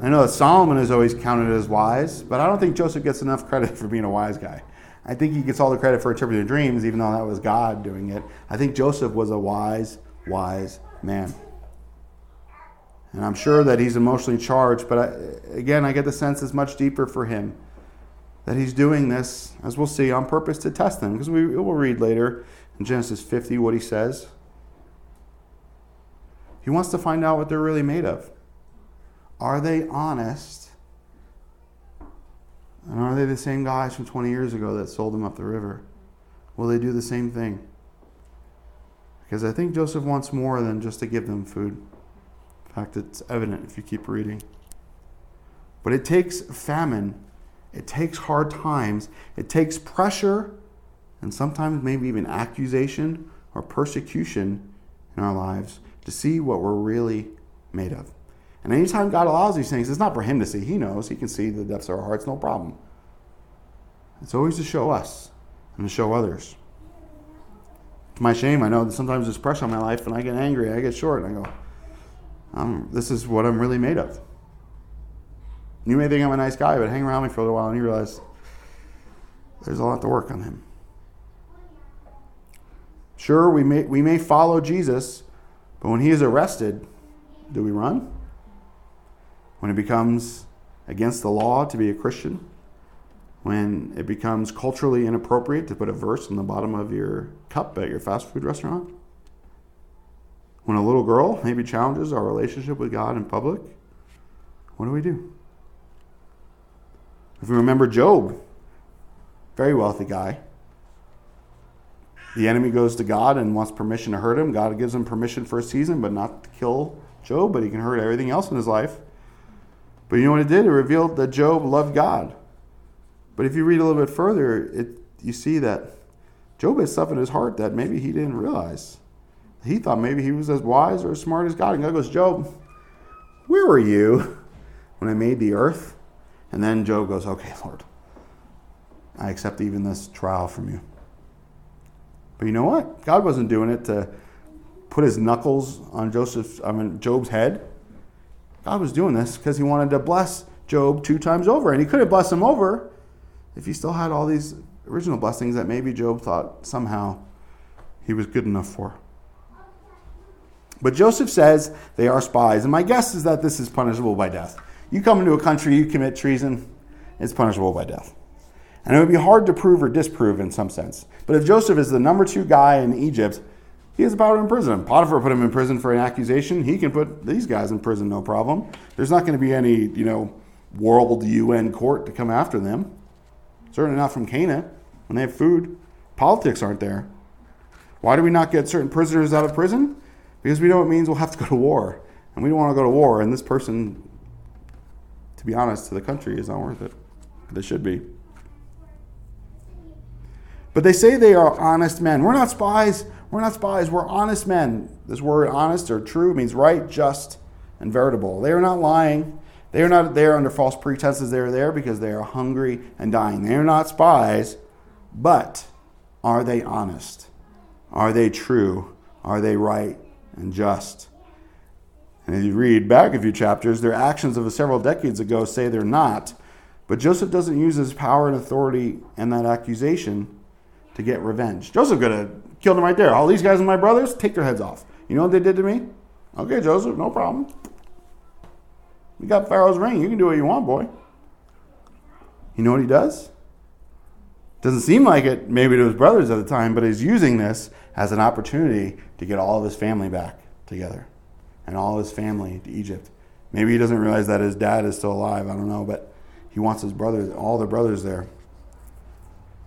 I know that Solomon is always counted as wise, but I don't think Joseph gets enough credit for being a wise guy. I think he gets all the credit for interpreting dreams, even though that was God doing it. I think Joseph was a wise, wise man. And I'm sure that he's emotionally charged, but I, again, I get the sense it's much deeper for him that he's doing this, as we'll see, on purpose to test them. Because we will read later in Genesis 50 what he says. He wants to find out what they're really made of. Are they honest? And are they the same guys from 20 years ago that sold them up the river? Will they do the same thing? Because I think Joseph wants more than just to give them food. In fact, it's evident if you keep reading. But it takes famine, it takes hard times, it takes pressure, and sometimes maybe even accusation or persecution in our lives to see what we're really made of. And anytime God allows these things, it's not for Him to see. He knows. He can see the depths of our hearts, no problem. It's always to show us and to show others. To my shame, I know that sometimes there's pressure on my life, and I get angry, I get short, and I go, This is what I'm really made of. You may think I'm a nice guy, but hang around me for a little while and you realize there's a lot to work on him. Sure, we may, we may follow Jesus, but when he is arrested, do we run? when it becomes against the law to be a Christian, when it becomes culturally inappropriate to put a verse in the bottom of your cup at your fast food restaurant, when a little girl maybe challenges our relationship with God in public, what do we do? If we remember Job, very wealthy guy, the enemy goes to God and wants permission to hurt him. God gives him permission for a season, but not to kill Job, but he can hurt everything else in his life. But you know what it did? It revealed that Job loved God. But if you read a little bit further, it, you see that Job had stuff in his heart that maybe he didn't realize. He thought maybe he was as wise or as smart as God. And God goes, Job, where were you [laughs] when I made the earth? And then Job goes, Okay, Lord, I accept even this trial from you. But you know what? God wasn't doing it to put his knuckles on Joseph's, I mean, Job's head. God was doing this because he wanted to bless Job two times over. And he could have blessed him over if he still had all these original blessings that maybe Job thought somehow he was good enough for. But Joseph says they are spies. And my guess is that this is punishable by death. You come into a country, you commit treason, it's punishable by death. And it would be hard to prove or disprove in some sense. But if Joseph is the number two guy in Egypt, he has power to imprison him. Potiphar put him in prison for an accusation. He can put these guys in prison, no problem. There's not going to be any, you know, world UN court to come after them. Certainly not from Canaan when they have food. Politics aren't there. Why do we not get certain prisoners out of prison? Because we know it means we'll have to go to war. And we don't want to go to war. And this person, to be honest, to the country is not worth it. They should be. But they say they are honest men. We're not spies. We're not spies, we're honest men. This word honest or true means right, just, and veritable. They are not lying. They are not there under false pretenses. They are there because they are hungry and dying. They are not spies, but are they honest? Are they true? Are they right and just? And if you read back a few chapters, their actions of several decades ago say they're not. But Joseph doesn't use his power and authority and that accusation to get revenge. Joseph could have killed him right there. All these guys are my brothers, take their heads off. You know what they did to me? Okay, Joseph, no problem. You got Pharaoh's ring. You can do what you want, boy. You know what he does? Doesn't seem like it, maybe to his brothers at the time, but he's using this as an opportunity to get all of his family back together and all his family to Egypt. Maybe he doesn't realize that his dad is still alive. I don't know, but he wants his brothers, all the brothers there.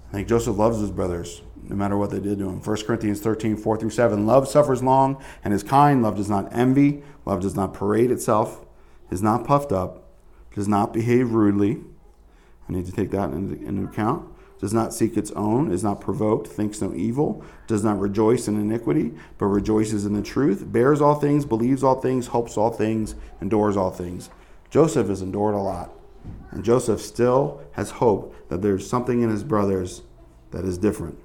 I think Joseph loves his brothers, no matter what they did to him. 1 Corinthians 13, 4 through 7. Love suffers long and is kind. Love does not envy. Love does not parade itself, is not puffed up, does not behave rudely. I need to take that into account. Does not seek its own, is not provoked, thinks no evil, does not rejoice in iniquity, but rejoices in the truth, bears all things, believes all things, hopes all things, endures all things. Joseph has endured a lot. And Joseph still has hope that there's something in his brothers that is different,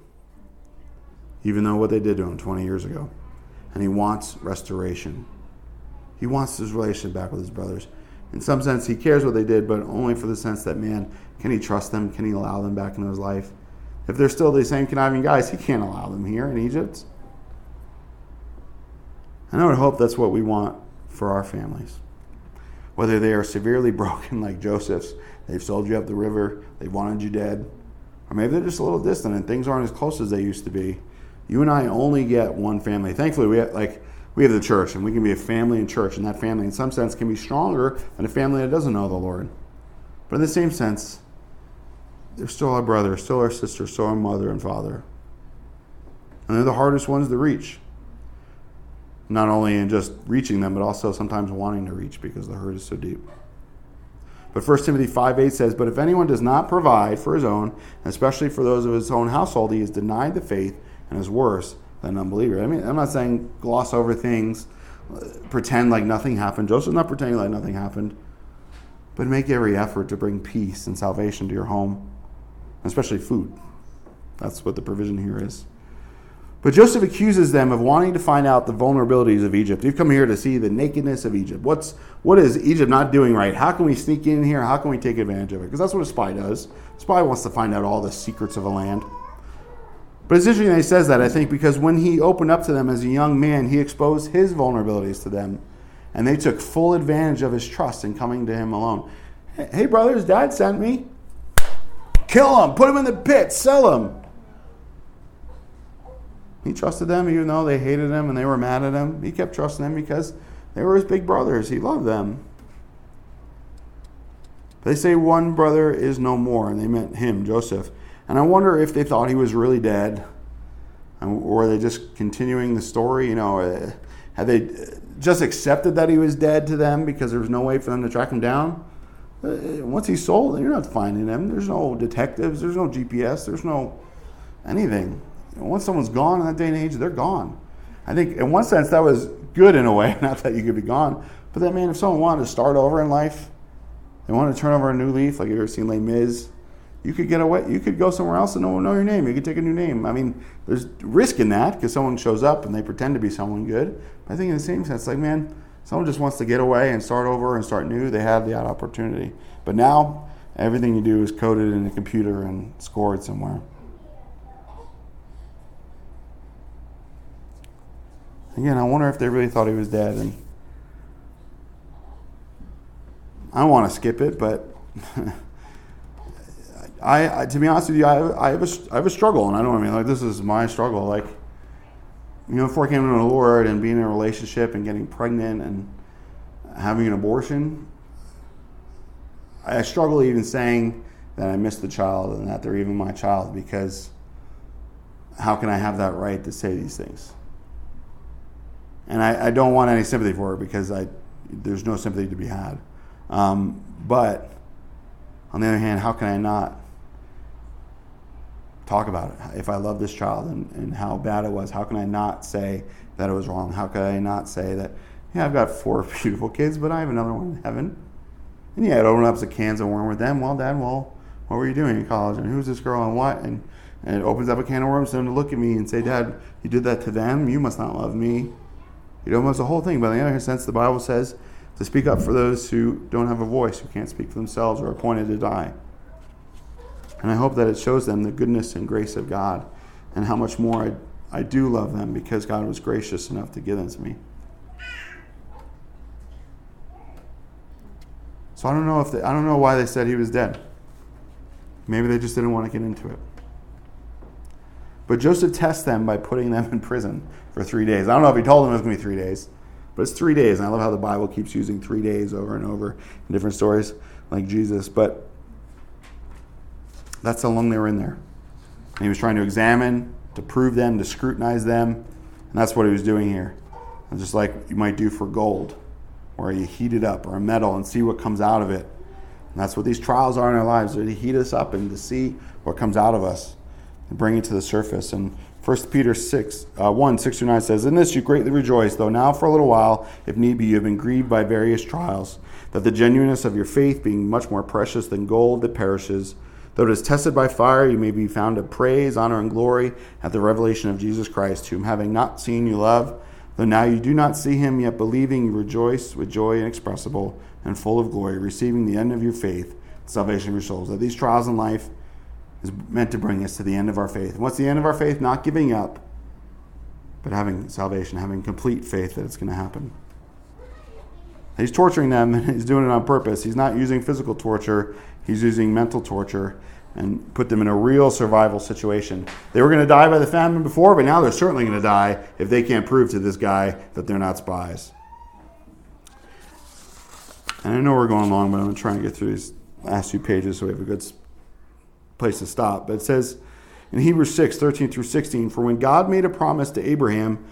even though what they did to him 20 years ago. And he wants restoration. He wants his relationship back with his brothers. In some sense, he cares what they did, but only for the sense that, man, can he trust them? Can he allow them back into his life? If they're still the same conniving guys, he can't allow them here in Egypt. And I would hope that's what we want for our families. Whether they are severely [laughs] broken like Joseph's, they've sold you up the river, they've wanted you dead, or maybe they're just a little distant and things aren't as close as they used to be. You and I only get one family. Thankfully, we have, like we have the church, and we can be a family in church, and that family, in some sense, can be stronger than a family that doesn't know the Lord. But in the same sense, they're still our brother, still our sister, still our mother and father. And they're the hardest ones to reach. Not only in just reaching them, but also sometimes wanting to reach because the hurt is so deep. But 1 Timothy 5 8 says, But if anyone does not provide for his own, especially for those of his own household, he is denied the faith and is worse than an unbeliever. I mean, I'm not saying gloss over things, pretend like nothing happened. Joseph's not pretending like nothing happened, but make every effort to bring peace and salvation to your home especially food. That's what the provision here is. But Joseph accuses them of wanting to find out the vulnerabilities of Egypt. You've come here to see the nakedness of Egypt. What's what is Egypt not doing right? How can we sneak in here? How can we take advantage of it? Because that's what a spy does. A spy wants to find out all the secrets of a land. But it's interesting that he says that, I think, because when he opened up to them as a young man, he exposed his vulnerabilities to them. And they took full advantage of his trust in coming to him alone. Hey, brothers, dad sent me. Kill him, put him in the pit, sell him. He trusted them even though they hated him and they were mad at him. He kept trusting them because they were his big brothers. He loved them. They say one brother is no more, and they meant him, Joseph. And I wonder if they thought he was really dead, or were they just continuing the story? You know, uh, had they just accepted that he was dead to them because there was no way for them to track him down? Uh, once he's sold, you're not finding him. There's no detectives. There's no GPS. There's no anything. Once someone's gone in that day and age, they're gone. I think, in one sense, that was good in a way. [laughs] Not that you could be gone, but that man, if someone wanted to start over in life, they wanted to turn over a new leaf, like you ever seen Les Mis, you could get away. You could go somewhere else and no one know your name. You could take a new name. I mean, there's risk in that because someone shows up and they pretend to be someone good. But I think in the same sense, like man, Someone just wants to get away and start over and start new. They have the opportunity. But now, everything you do is coded in a computer and scored somewhere. Again, I wonder if they really thought he was dead. And I don't want to skip it, but [laughs] I, I, to be honest with you, I, I, have a, I have a struggle, and I don't I mean like this is my struggle. Like you know, before I came to the Lord and being in a relationship and getting pregnant and having an abortion, I struggle even saying that I miss the child and that they're even my child because how can I have that right to say these things? And I, I don't want any sympathy for it because I, there's no sympathy to be had. Um, but on the other hand, how can I not talk about it. If I love this child and, and how bad it was, how can I not say that it was wrong? How can I not say that, yeah, I've got four [laughs] beautiful kids, but I have another one in heaven? And yeah, it opens up the cans of worms with them. Well, Dad, well, what were you doing in college? And who's this girl and what? And, and it opens up a can of worms for them to look at me and say, Dad, you did that to them. You must not love me. You know, it's the whole thing. But in the other sense, the Bible says to speak up for those who don't have a voice, who can't speak for themselves or are appointed to die. And I hope that it shows them the goodness and grace of God and how much more I, I do love them because God was gracious enough to give them to me. So I don't know if they, I don't know why they said he was dead. Maybe they just didn't want to get into it. But Joseph tests them by putting them in prison for three days. I don't know if he told them it was going to be three days, but it's three days. And I love how the Bible keeps using three days over and over in different stories, like Jesus. But that's how long they were in there. And he was trying to examine, to prove them, to scrutinize them. And that's what he was doing here. And just like you might do for gold, where you heat it up, or a metal, and see what comes out of it. And that's what these trials are in our lives. They heat us up and to see what comes out of us and bring it to the surface. And 1 Peter 6, uh, 1, 6 through 9 says, In this you greatly rejoice, though now for a little while, if need be, you have been grieved by various trials, that the genuineness of your faith, being much more precious than gold that perishes, though it is tested by fire, you may be found to praise, honor, and glory at the revelation of Jesus Christ, whom having not seen you love, though now you do not see him, yet believing you rejoice with joy inexpressible and full of glory, receiving the end of your faith, salvation of your souls. That these trials in life is meant to bring us to the end of our faith. And what's the end of our faith? Not giving up, but having salvation, having complete faith that it's going to happen. He's torturing them and [laughs] he's doing it on purpose. He's not using physical torture, he's using mental torture and put them in a real survival situation. They were going to die by the famine before, but now they're certainly going to die if they can't prove to this guy that they're not spies. And I know we're going long, but I'm going to try and get through these last few pages so we have a good place to stop. But it says in Hebrews 6 13 through 16, For when God made a promise to Abraham,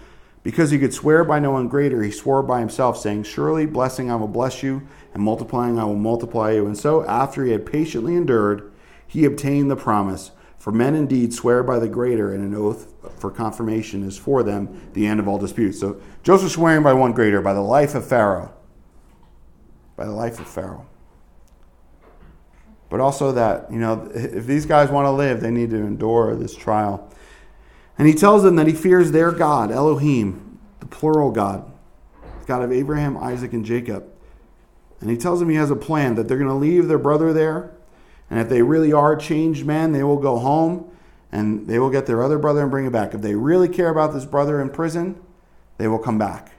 because he could swear by no one greater, he swore by himself, saying, Surely blessing I will bless you, and multiplying I will multiply you. And so, after he had patiently endured, he obtained the promise. For men indeed swear by the greater, and an oath for confirmation is for them the end of all disputes. So Joseph swearing by one greater, by the life of Pharaoh. By the life of Pharaoh but also that, you know, if these guys want to live, they need to endure this trial. And he tells them that he fears their God, Elohim, the plural God, God of Abraham, Isaac, and Jacob. And he tells them he has a plan that they're going to leave their brother there. And if they really are changed men, they will go home and they will get their other brother and bring him back. If they really care about this brother in prison, they will come back.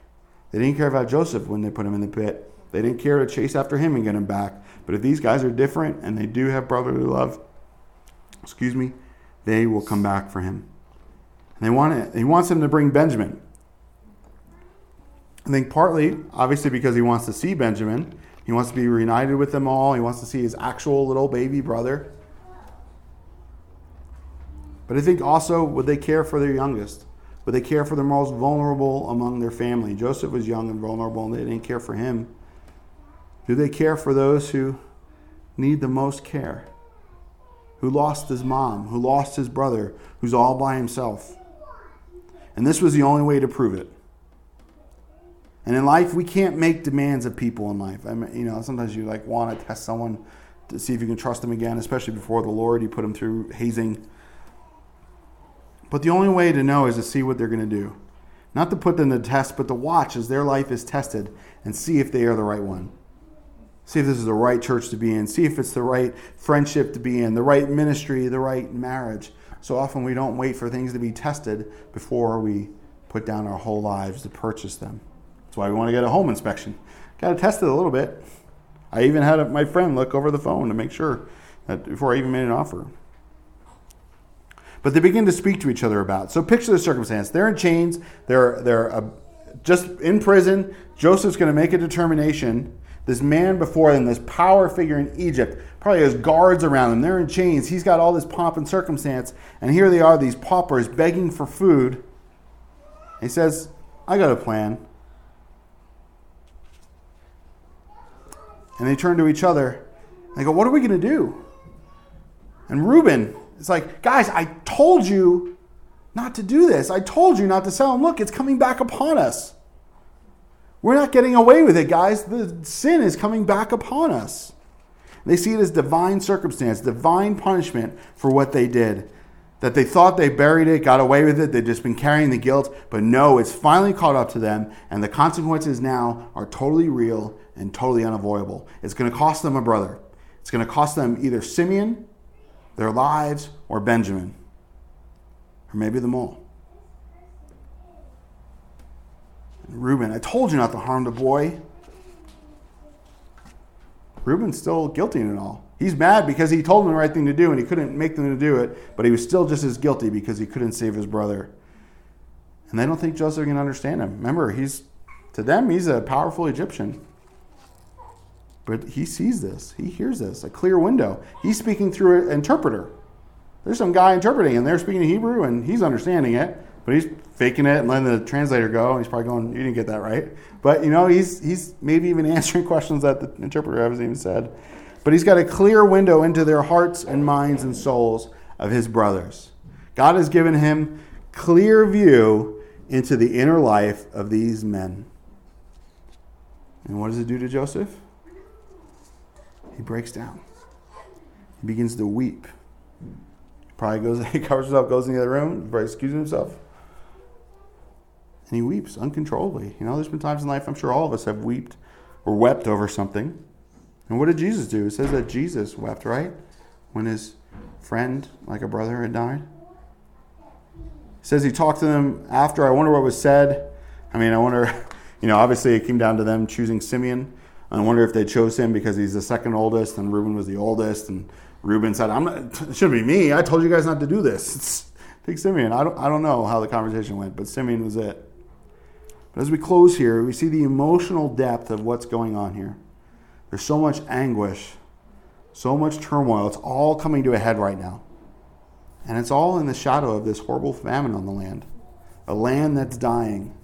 They didn't care about Joseph when they put him in the pit. They didn't care to chase after him and get him back. But if these guys are different and they do have brotherly love, excuse me, they will come back for him. And they want it. He wants him to bring Benjamin. I think partly, obviously, because he wants to see Benjamin. He wants to be reunited with them all. He wants to see his actual little baby brother. But I think also, would they care for their youngest? Would they care for the most vulnerable among their family? Joseph was young and vulnerable, and they didn't care for him. Do they care for those who need the most care? Who lost his mom, who lost his brother, who's all by himself? And this was the only way to prove it. And in life, we can't make demands of people in life. I mean, you know, sometimes you like want to test someone to see if you can trust them again, especially before the Lord. You put them through hazing. But the only way to know is to see what they're going to do. Not to put them to test, but to watch as their life is tested and see if they are the right one. See if this is the right church to be in. See if it's the right friendship to be in, the right ministry, the right marriage. So often we don't wait for things to be tested before we put down our whole lives to purchase them. That's why we want to get a home inspection. Got to test it a little bit. I even had my friend look over the phone to make sure that before I even made an offer. But they begin to speak to each other about. So picture the circumstance. They're in chains. They're they're uh, just in prison. Joseph's going to make a determination this man before them, this power figure in Egypt, probably has guards around him. They're in chains. He's got all this pomp and circumstance. And here they are, these paupers begging for food. He says, I got a plan. And they turn to each other. They go, What are we going to do? And Reuben is like, Guys, I told you not to do this. I told you not to sell them. Look, it's coming back upon us. We're not getting away with it, guys. The sin is coming back upon us. They see it as divine circumstance, divine punishment for what they did. That they thought they buried it, got away with it, they've just been carrying the guilt, but no, it's finally caught up to them, and the consequences now are totally real and totally unavoidable. It's going to cost them a brother. It's going to cost them either Simeon, their lives, or Benjamin, or maybe them all. Reuben, I told you not to harm the boy. Reuben's still guilty in it all. He's mad because he told them the right thing to do and he couldn't make them to do it, but he was still just as guilty because he couldn't save his brother. And they don't think Joseph can understand him. Remember, he's to them he's a powerful Egyptian. But he sees this. He hears this. A clear window. He's speaking through an interpreter. There's some guy interpreting and they're speaking Hebrew and he's understanding it but he's faking it and letting the translator go. And he's probably going, "You didn't get that right." But you know, he's he's maybe even [laughs] answering questions that the interpreter hasn't even said. but he's got a clear window into their hearts and minds and souls of his brothers. God has given him clear view into the inner life of these men. And what does it do to Joseph? He breaks down. He begins to weep. Probably goes, [laughs] he covers himself, goes in the other room, excuses himself. And he weeps uncontrollably. You know, there's been times in life, I'm sure all of us have wept or wept over something. And what did Jesus do? It says that Jesus wept, right? When his friend, like a brother, had died. It says he talked to them after. I wonder what was said. I mean, I wonder, [laughs] you know, obviously it came down to them choosing Simeon. I wonder if they chose him because he's the second oldest and Reuben was the oldest. And Reuben said, I'm not, [laughs] it shouldn't be me. I told you guys not to do this. [laughs] It's, take Simeon. I don't, I don't know how the conversation went, but Simeon was it. But as we close here, we see the emotional depth of what's going on here. There's so much anguish, so much turmoil. It's all coming to a head right now. And it's all in the shadow of this horrible famine on the land, a land that's dying.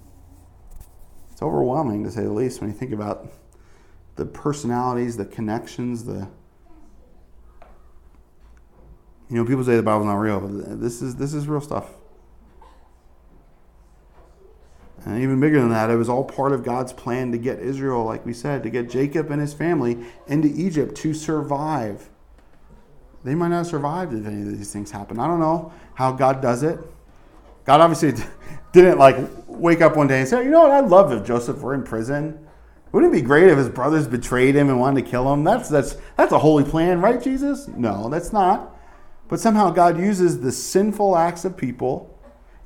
It's overwhelming, to say the least, when you think about the personalities, the connections, the. You know, people say the Bible's not real, but this is, this is real stuff. And even bigger than that, it was all part of God's plan to get Israel, like we said, to get Jacob and his family into Egypt to survive. They might not have survived if any of these things happen. I don't know how God does it. God obviously [laughs] didn't like wake up one day and say, you know what, I'd love if Joseph were in prison. Wouldn't it be great if his brothers betrayed him and wanted to kill him? That's that's that's a holy plan, right, Jesus? No, that's not. But somehow God uses the sinful acts of people,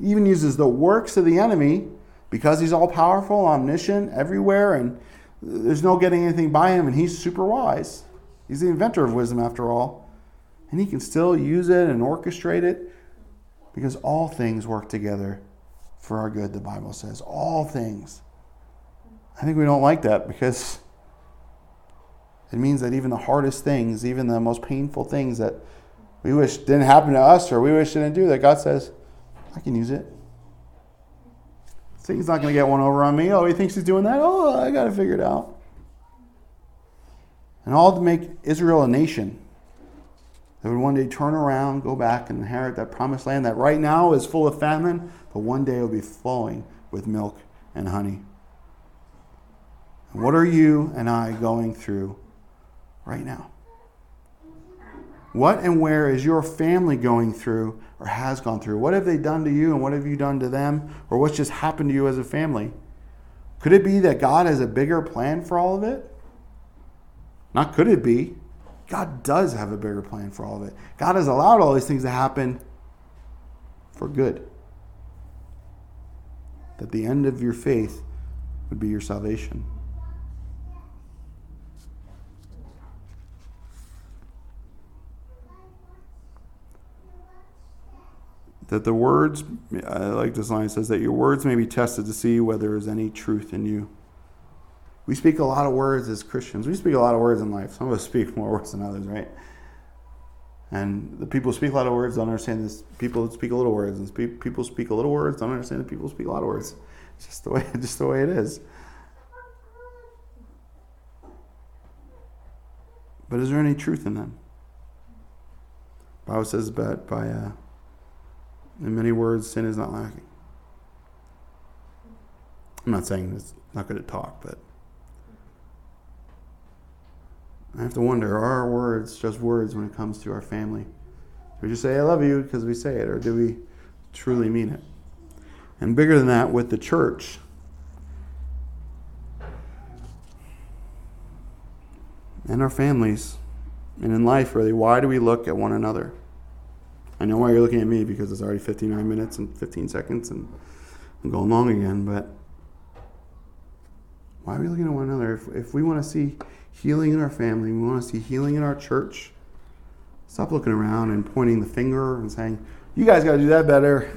even uses the works of the enemy because he's all powerful, omniscient, everywhere, and there's no getting anything by him, and he's super wise. He's the inventor of wisdom, after all. And he can still use it and orchestrate it because all things work together for our good, the Bible says. All things. I think we don't like that because it means that even the hardest things, even the most painful things that we wish didn't happen to us or we wish didn't do, that God says, I can use it. Satan's not going to get one over on me. Oh, he thinks he's doing that. Oh, I got to figure it out. And all to make Israel a nation that would one day turn around, go back, and inherit that promised land that right now is full of famine, but one day will be flowing with milk and honey. And what are you and I going through right now? What and where is your family going through or has gone through? What have they done to you and what have you done to them? Or what's just happened to you as a family? Could it be that God has a bigger plan for all of it? Not could it be. God does have a bigger plan for all of it. God has allowed all these things to happen for good. That the end of your faith would be your salvation. That the words, I like this line, says that your words may be tested to see whether there is any truth in you. We speak a lot of words as Christians. We speak a lot of words in life. Some of us speak more [laughs] words than others, right? And the people who speak a lot of words don't understand this. People who speak a little words, and people speak a little words don't understand that people speak a lot of words. It's just the way, [laughs] just the way it is. But is there any truth in them? The Bible says that by uh, in many words, sin is not lacking. I'm not saying it's not good to talk, but I have to wonder are our words just words when it comes to our family? Do we just say, I love you because we say it, or do we truly mean it? And bigger than that, with the church, and our families, and in life, really, why do we look at one another? I know why you're looking at me because it's already 59 minutes and 15 seconds and I'm going long again, but why are we looking at one another? If, if we want to see healing in our family, we want to see healing in our church, stop looking around and pointing the finger and saying, you guys got to do that better,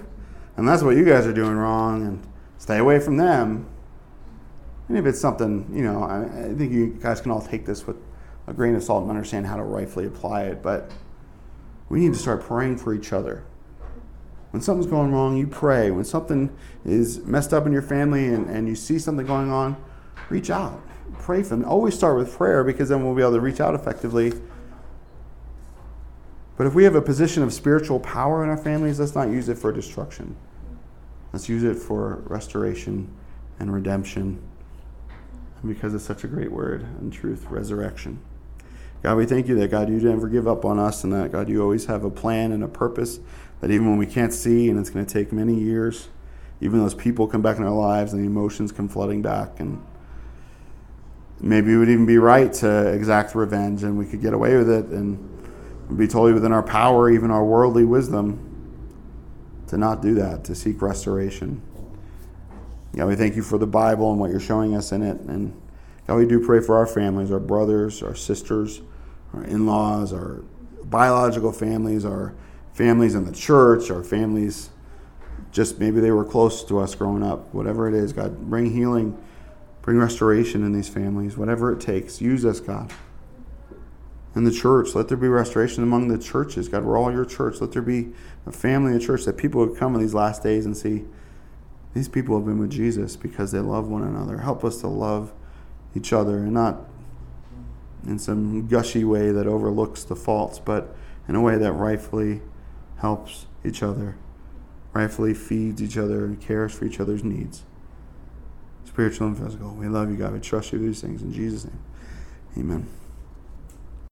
and that's what you guys are doing wrong, and stay away from them. And if it's something, you know, I, I think you guys can all take this with a grain of salt and understand how to rightfully apply it, but we need to start praying for each other. When something's going wrong, you pray. When something is messed up in your family and, and you see something going on, reach out, pray for them. Always start with prayer because then we'll be able to reach out effectively. But if we have a position of spiritual power in our families, let's not use it for destruction. Let's use it for restoration and redemption. And because it's such a great word and truth, resurrection. God, we thank you that, God, you never give up on us and that, God, you always have a plan and a purpose that even when we can't see and it's going to take many years, even those people come back in our lives and the emotions come flooding back and maybe it would even be right to exact revenge and we could get away with it and be totally within our power, even our worldly wisdom, to not do that, to seek restoration. God, we thank you for the Bible and what you're showing us in it. And God, we do pray for our families, our brothers, our sisters, our in laws, our biological families, our families in the church, our families just maybe they were close to us growing up. Whatever it is, God, bring healing, bring restoration in these families, whatever it takes. Use us, God. In the church, let there be restoration among the churches. God, we're all your church. Let there be a family in the church that people would come in these last days and see these people have been with Jesus because they love one another. Help us to love each other and not in some gushy way that overlooks the faults, but in a way that rightfully helps each other, rightfully feeds each other, and cares for each other's needs, spiritual and physical. We love you, God. We trust you with these things in Jesus' name. Amen.